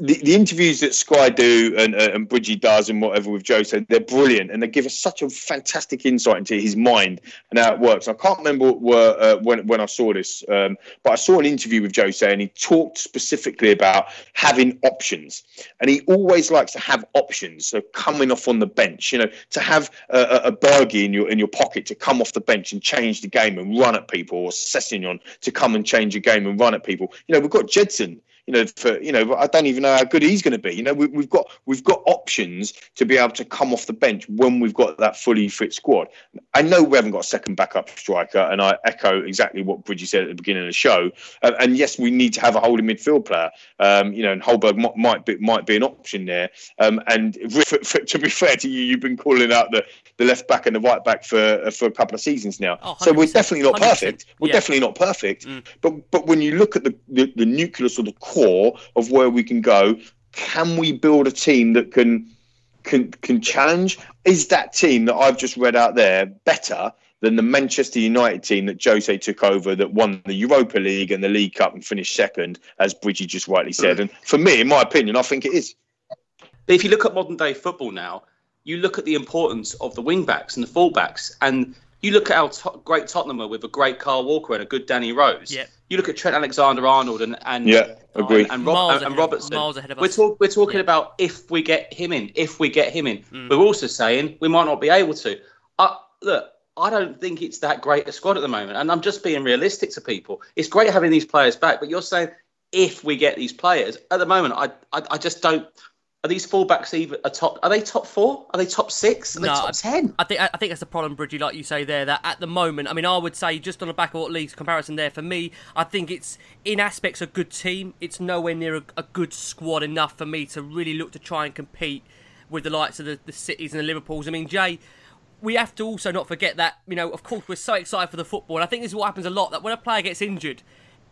the, the interviews that Sky do and, uh, and Bridgie does and whatever with Joe said, they're brilliant and they give us such a fantastic insight into his mind and how it works. I can't remember were, uh, when, when I saw this, um, but I saw an interview with Joe and he talked specifically about having options. And he always likes to have options. So coming off on the bench, you know, to have a, a Berge in your, in your pocket to come off the bench and change the game and run at people or Sessegnon to come and change a game and run at people. You know, we've got Gedson you know, for you know, I don't even know how good he's going to be. You know, we, have got we've got options to be able to come off the bench when we've got that fully fit squad. I know we haven't got a second backup striker, and I echo exactly what Bridgie said at the beginning of the show. Uh, and yes, we need to have a holding midfield player. Um, you know, and Højbjerg might, might be might be an option there. Um, and for, for, to be fair to you, you've been calling out the, the left back and the right back for uh, for a couple of seasons now. Oh, so we're definitely not perfect. We're yeah. definitely not perfect. Mm. But but when you look at the, the, the nucleus or the core of where we can go. Can we build a team that can can can challenge? Is that team that I've just read out there better than the Manchester United team that Jose took over that won the Europa League and the League Cup and finished second, as Bridgie just rightly said? And for me, in my opinion, I think it is. But if you look at modern day football now, you look at the importance of the wing backs and the full backs, and you look at our to- great Tottenham with a great Kyle Walker and a good Danny Rose. Yeah. You look at Trent Alexander-Arnold and and yeah, agree. and, and, Rob, and, and Robertson. Miles ahead of us. We're, talk, we're talking yeah. about if we get him in. If we get him in, mm. we're also saying we might not be able to. Uh, look, I don't think it's that great a squad at the moment, and I'm just being realistic to people. It's great having these players back, but you're saying if we get these players at the moment, I I, I just don't are these fullbacks even a top? Are they top four? Are they top six? Are no, they top ten? I think I think that's the problem, Bridgie. Like you say there, that at the moment, I mean, I would say just on the back of what Lee's comparison there for me, I think it's in aspects a good team. It's nowhere near a, a good squad enough for me to really look to try and compete with the likes of the, the cities and the Liverpools. I mean, Jay, we have to also not forget that you know, of course, we're so excited for the football, and I think this is what happens a lot. That when a player gets injured,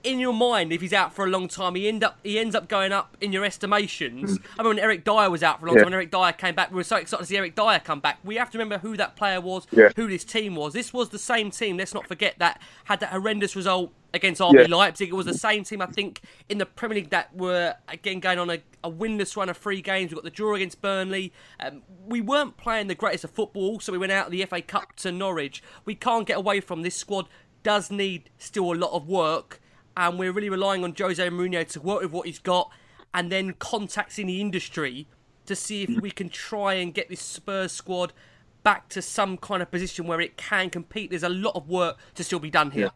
in your mind, if he's out for a long time, he end up he ends up going up in your estimations. I mean, when Eric Dier was out for a long Yeah. time, when Eric Dier came back, we were so excited to see Eric Dier come back. We have to remember who that player was, Yeah. who this team was. This was the same team. Let's not forget that had that horrendous result against RB Yeah. Leipzig. It was the same team, I think, in the Premier League that were again going on a, a winless run of three games. We got the draw against Burnley. Um, we weren't playing the greatest of football, so we went out of the FA Cup to Norwich. We can't get away from this squad. Does need still a lot of work, and we're really relying on Jose Mourinho to work with what he's got, and then contacts in the industry to see if we can try and get this Spurs squad back to some kind of position where it can compete. There's a lot of work to still be done here.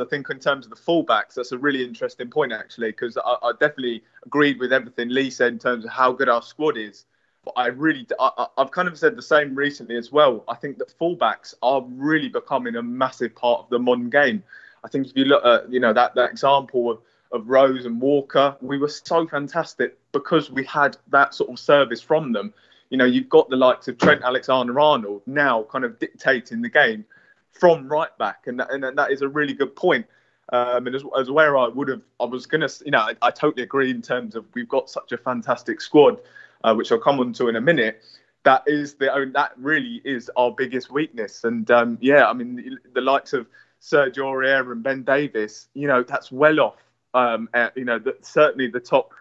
I think in terms of the fullbacks, that's a really interesting point actually, because I, I definitely agreed with everything Lee said in terms of how good our squad is. But I really, I, I've kind of said the same recently as well. I think that fullbacks are really becoming a massive part of the modern game. I think if you look at, you know, that, that example of, of Rose and Walker, we were so fantastic because we had that sort of service from them. You know, you've got the likes of Trent Alexander-Arnold now kind of dictating the game from right back, and that, and that is a really good point. Um, and as, as where I would have, I was to, you know, I, I totally agree in terms of we've got such a fantastic squad, uh, which I'll come on to in a minute. That is the oh, that really is our biggest weakness. And um, yeah, I mean, the, the likes of Sergio Aurier and Ben Davies, you know, that's well off. Um, at, you know, the, certainly the top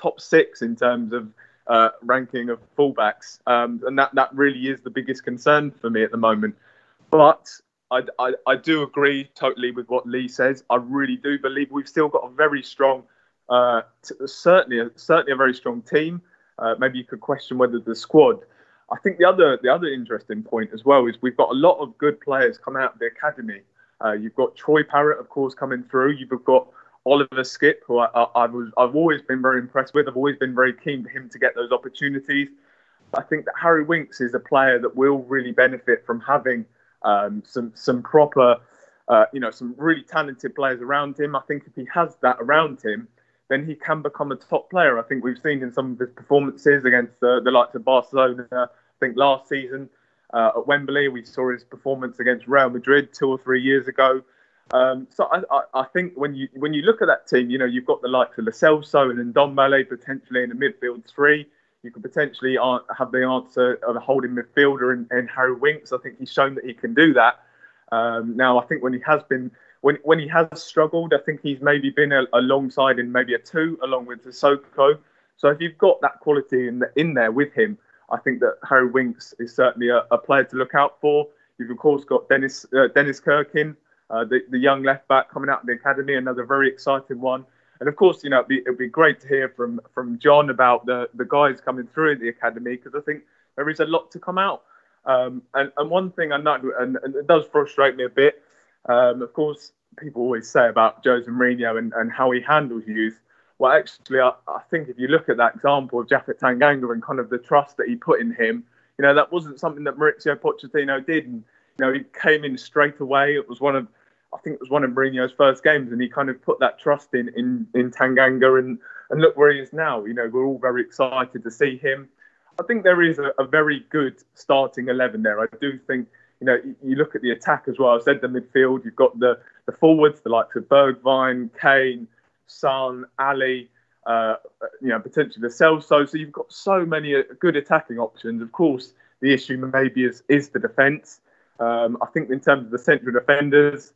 top six in terms of uh, ranking of fullbacks, um, and that that really is the biggest concern for me at the moment. But I, I, I do agree totally with what Lee says. I really do believe we've still got a very strong, uh, t- certainly a, certainly a very strong team. Uh, maybe you could question whether the squad. I think the other the other interesting point as well is we've got a lot of good players coming out of the academy. Uh, you've got Troy Parrott, of course, coming through. You've got Oliver Skipp, who I, I, I was I've always been very impressed with. I've always been very keen for him to get those opportunities. I think that Harry Winks is a player that will really benefit from having um, some some proper, uh, you know, some really talented players around him. I think if he has that around him, then he can become a top player. I think we've seen in some of his performances against the, the likes of Barcelona. I think last season uh, at Wembley, we saw his performance against Real Madrid two or three years ago. Um, so I, I, I think when you when you look at that team, you know, you've got the likes of Lo Celso and Ndombele potentially in the midfield three. You could potentially have the answer of a holding midfielder and, in Harry Winks. I think he's shown that he can do that. Um, now, I think when he has been when when he has struggled, I think he's maybe been a, alongside in maybe a two along with Sissoko. So if you've got that quality in the, in there with him, I think that Harry Winks is certainly a, a player to look out for. You've of course got Dennis uh, Dennis Cirkin, uh, the the young left back coming out of the academy, another very exciting one. And of course, you know, it'd be, it'd be great to hear from from John about the the guys coming through the academy because I think there is a lot to come out. Um, and, and one thing I know, and, and it does frustrate me a bit, um, of course, people always say about Jose Mourinho and, and how he handles youth. Well, actually, I, I think if you look at that example of Japhet Tanganga and kind of the trust that he put in him, you know, that wasn't something that Mauricio Pochettino did. And, you know, he came in straight away. It was one of, I think it was one of Mourinho's first games, and he kind of put that trust in in, in Tanganga. And, and look where he is now. You know, we're all very excited to see him. I think there is a, a very good starting 11 there. I do think, you know, you, you look at the attack as well. I said the midfield, you've got the, the forwards, the likes of Bergwijn, Kane, Son, Alli, uh, you know, potentially the Celso. So you've got so many uh, good attacking options. Of course, the issue maybe is, is the defence. Um, I think in terms of the central defenders,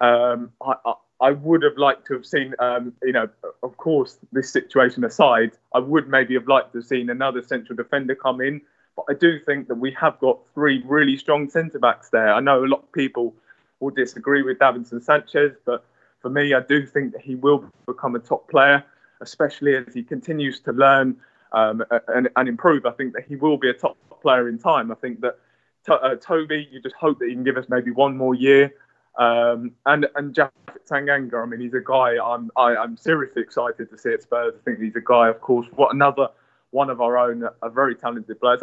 um, I, I, I would have liked to have seen, um, you know, of course, this situation aside, I would maybe have liked to have seen another central defender come in. But I do think that we have got three really strong centre backs there. I know a lot of people will disagree with Davinson Sanchez, but for me, I do think that he will become a top player, especially as he continues to learn um, and, and improve. I think that he will be a top player in time. I think that to, uh, Toby, you just hope that he can give us maybe one more year. Um, and and Japhet Tanganga, I mean, he's a guy I'm I, I'm seriously excited to see at Spurs. I think he's a guy, of course, what another one of our own, a very talented players.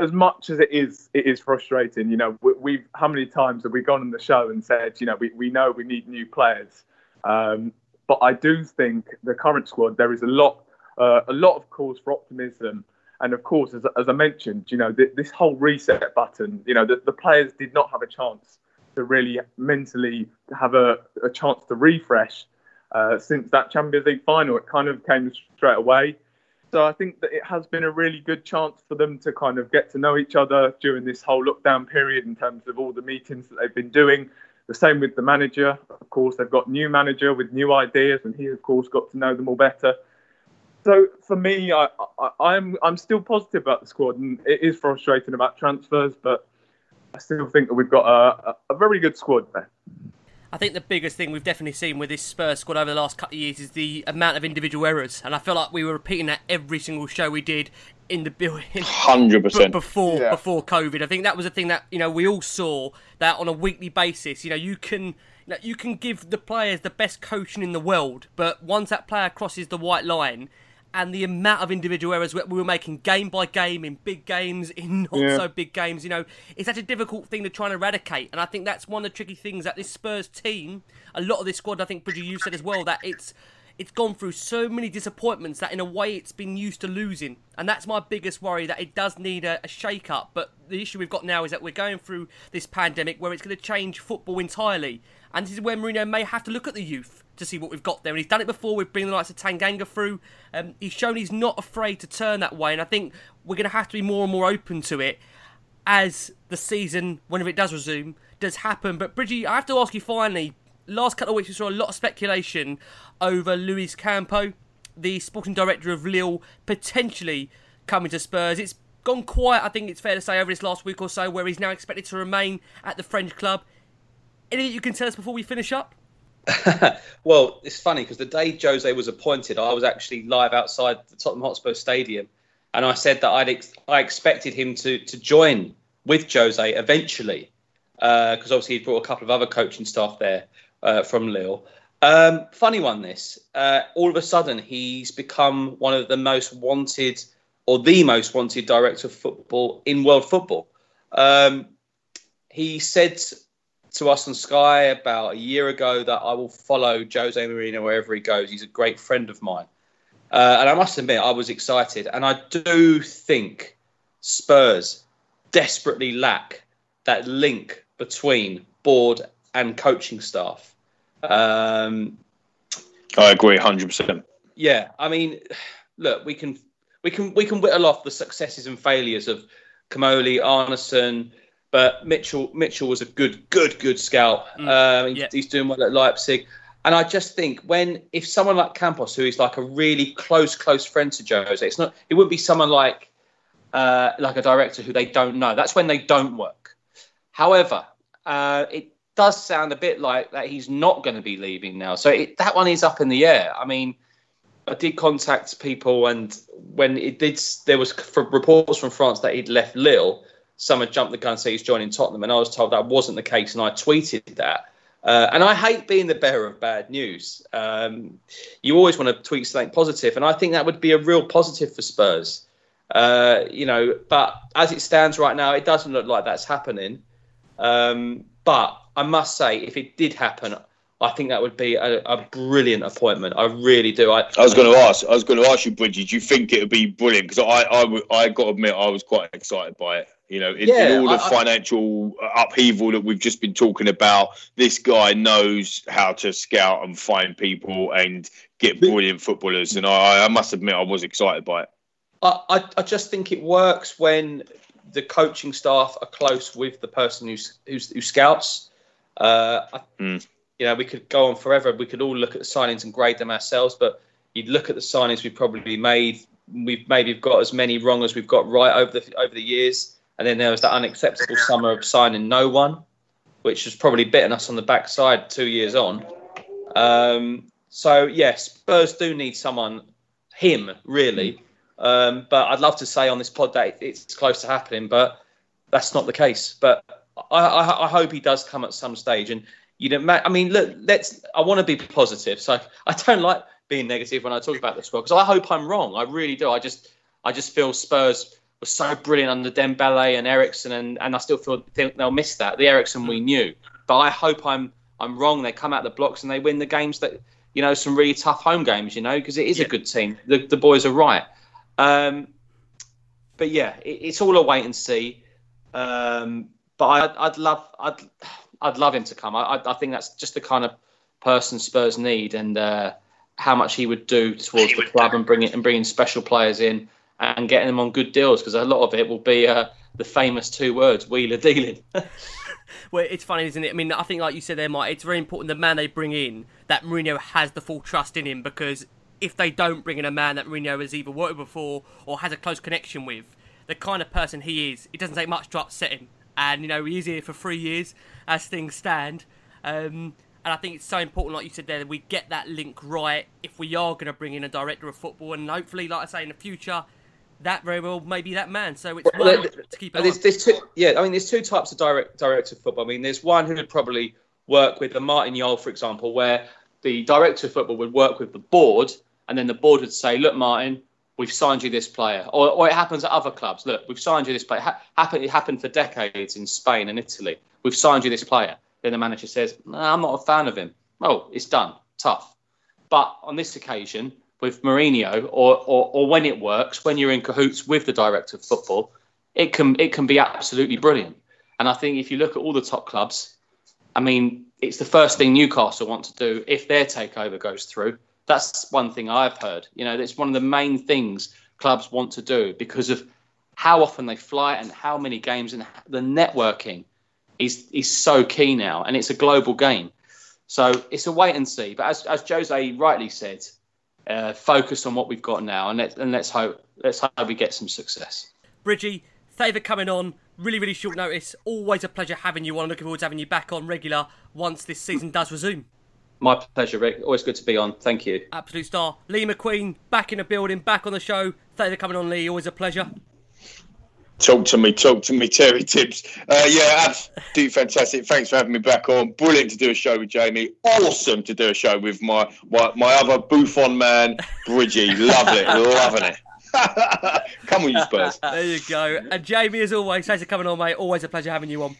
As much as it is, it is frustrating. You know, we, we've how many times have we gone on the show and said, you know, we, we know we need new players, um, but I do think the current squad there is a lot uh, a lot of cause for optimism. And of course, as, as I mentioned, you know, th- this whole reset button, you know, the, the players did not have a chance to really mentally have a, a chance to refresh uh, since that Champions League final. It kind of came straight away. So I think that it has been a really good chance for them to kind of get to know each other during this whole lockdown period in terms of all the meetings that they've been doing. The same with the manager. Of course, they've got new manager with new ideas, and he, of course, got to know them all better. So for me, I, I, I'm I'm still positive about the squad, and it is frustrating about transfers, but I still think that we've got a, a very good squad there. I think the biggest thing we've definitely seen with this Spurs squad over the last couple of years is the amount of individual errors, and I feel like we were repeating that every single show we did in the building. Hundred percent before yeah. before COVID. I think that was a thing that you know we all saw that on a weekly basis. You know, you can you can give the players the best coaching in the world, but once that player crosses the white line, and the amount of individual errors we were making game by game in big games, in not yeah. so big games, you know, it's such a difficult thing to try and eradicate. And I think that's one of the tricky things that this Spurs team, a lot of this squad, I think, Bridgie, you said as well, that it's it's gone through so many disappointments that in a way it's been used to losing. And that's my biggest worry that it does need a, a shake up. But the issue we've got now is that we're going through this pandemic where it's going to change football entirely. And this is where Mourinho may have to look at the youth to see what we've got there. And he's done it before with bringing the likes of Tanganga through. Um, he's shown he's not afraid to turn that way, and I think we're going to have to be more and more open to it as the season, whenever it does resume, does happen. But Bridgie, I have to ask you finally. Last couple of weeks, we saw a lot of speculation over Luis Campos, the sporting director of Lille, potentially coming to Spurs. It's gone quiet, I think it's fair to say, over this last week or so, where he's now expected to remain at the French club. Anything you can tell us before we finish up? well, it's funny because the day Jose was appointed, I was actually live outside the Tottenham Hotspur Stadium, and I said that I'd ex- I expected him to to join with Jose eventually, because uh, obviously he brought a couple of other coaching staff there uh, from Lille. Um, funny one, this. Uh, all of a sudden, he's become one of the most wanted, or the most wanted director of football in world football. Um, he said to us on Sky about a year ago that I will follow Jose Mourinho wherever he goes. He's a great friend of mine. Uh, and I must admit, I was excited. And I do think Spurs desperately lack that link between board and coaching staff. Um, I agree, hundred percent. Yeah, I mean, look, we can we can we can whittle off the successes and failures of Comolli, Arneson, but Mitchell Mitchell was a good, good, good scout. Mm, um, yeah. He's doing well at Leipzig. And I just think when if someone like Campos, who is like a really close, close friend to Jose, it's not it wouldn't be someone like uh, like a director who they don't know. That's when they don't work. However, uh, it does sound a bit like that he's not going to be leaving now. So it, that one is up in the air. I mean, I did contact people, and when it did, there was reports from France that he'd left Lille someone jumped the gun and said he's joining Tottenham, and I was told that wasn't the case, and I tweeted that. Uh, and I hate being the bearer of bad news. Um, you always want to tweet something positive, and I think that would be a real positive for Spurs. Uh, you know, but as it stands right now, it doesn't look like that's happening. Um, but I must say, if it did happen, I think that would be a, a brilliant appointment. I really do. I, I was going to ask. I was going to ask you, Bridgie. Do you think it would be brilliant? Because I, I, I got to admit, I was quite excited by it. You know, in, yeah, in all the I, financial upheaval that we've just been talking about, this guy knows how to scout and find people and get brilliant footballers. And I, I must admit, I was excited by it. I, I just think it works when the coaching staff are close with the person who's, who's who scouts. Uh, mm. You know, we could go on forever. We could all look at the signings and grade them ourselves, but you'd look at the signings we've probably made. We've maybe got as many wrong as we've got right over the over the years. And then there was that unacceptable summer of signing no one, which has probably bitten us on the backside two years on. Um, so, yes, Spurs do need someone, him, really. Um, but I'd love to say on this pod that it's close to happening, but that's not the case. But I, I, I hope he does come at some stage. And you don't. I mean, look. Let's. I want to be positive, so I don't like being negative when I talk about this squad because I hope I'm wrong. I really do. I just, I just feel Spurs was so brilliant under Dembele and Eriksen, and, and I still feel think they'll miss that. The Eriksen we knew, but I hope I'm I'm wrong. They come out the blocks and they win the games that you know some really tough home games. You know because it is yeah. a good team. The, the boys are right. Um, but yeah, it, it's all a wait and see. Um, but I'd, I'd, love I'd I'd love him to come. I, I think that's just the kind of person Spurs need and uh, how much he would do towards the club and bring it and bringing special players in and getting them on good deals because a lot of it will be uh, the famous two words wheeler dealing. well, it's funny, isn't it? I mean, I think like you said there, Mike, it's very important the man they bring in that Mourinho has the full trust in him because if they don't bring in a man that Mourinho has either worked with before or has a close connection with, the kind of person he is, it doesn't take much to upset him. And you know, he is here for three years as things stand. Um, and I think it's so important, like you said there, that we get that link right if we are going to bring in a director of football. And hopefully, like I say, in the future, that very well may be that man. So it's well, there, to keep there's, there's, two, yeah, I mean, there's two types of direct director of football. I mean, there's one who would probably work with a Martin Jol, for example, where the director of football would work with the board, and then the board would say, "Look, Martin, we've signed you this player," or, or it happens at other clubs. Look, we've signed you this player. Ha- happened, it happened for decades in Spain and Italy. We've signed you this player then the manager says, no, I'm not a fan of him. Oh, it's done. Tough. But on this occasion, with Mourinho, or, or, or when it works, when you're in cahoots with the director of football, it can it can be absolutely brilliant. And I think if you look at all the top clubs, I mean, it's the first thing Newcastle want to do if their takeover goes through. That's one thing I've heard. You know, it's one of the main things clubs want to do because of how often they fly and how many games and the networking is is so key now, and it's a global game. So it's a wait and see. But as as Jose rightly said, uh, focus on what we've got now, and let and let's hope let's hope we get some success. Bridgie, thank for coming on. Really, really short notice. Always a pleasure having you on. Looking forward to having you back on regular once this season does resume. My pleasure, Rick. Always good to be on. Thank you. Absolute star. Lee McQueen, back in the building, back on the show. Thank you for coming on, Lee. Always a pleasure. Talk to me, talk to me, Terry Tibbs. Uh, yeah, absolutely fantastic. Thanks for having me back on. Brilliant to do a show with Jamie. Awesome to do a show with my my, my other Buffon man, Bridgie. Lovely, loving it. Come on, you Spurs. There you go. And Jamie, as always, thanks for coming on, mate. Always a pleasure having you on.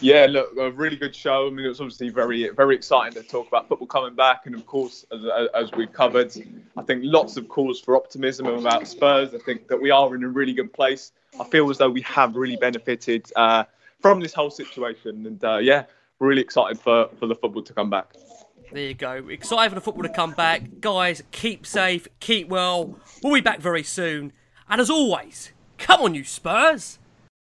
Yeah, look, a really good show. I mean, it was obviously very, very exciting to talk about football coming back, and of course, as, as we've covered, I think lots of cause for optimism about Spurs. I think that we are in a really good place. I feel as though we have really benefited uh, from this whole situation, and uh, yeah, really excited for for the football to come back. There you go. Excited for the football to come back, guys. Keep safe, keep well. We'll be back very soon, and as always, come on, you Spurs.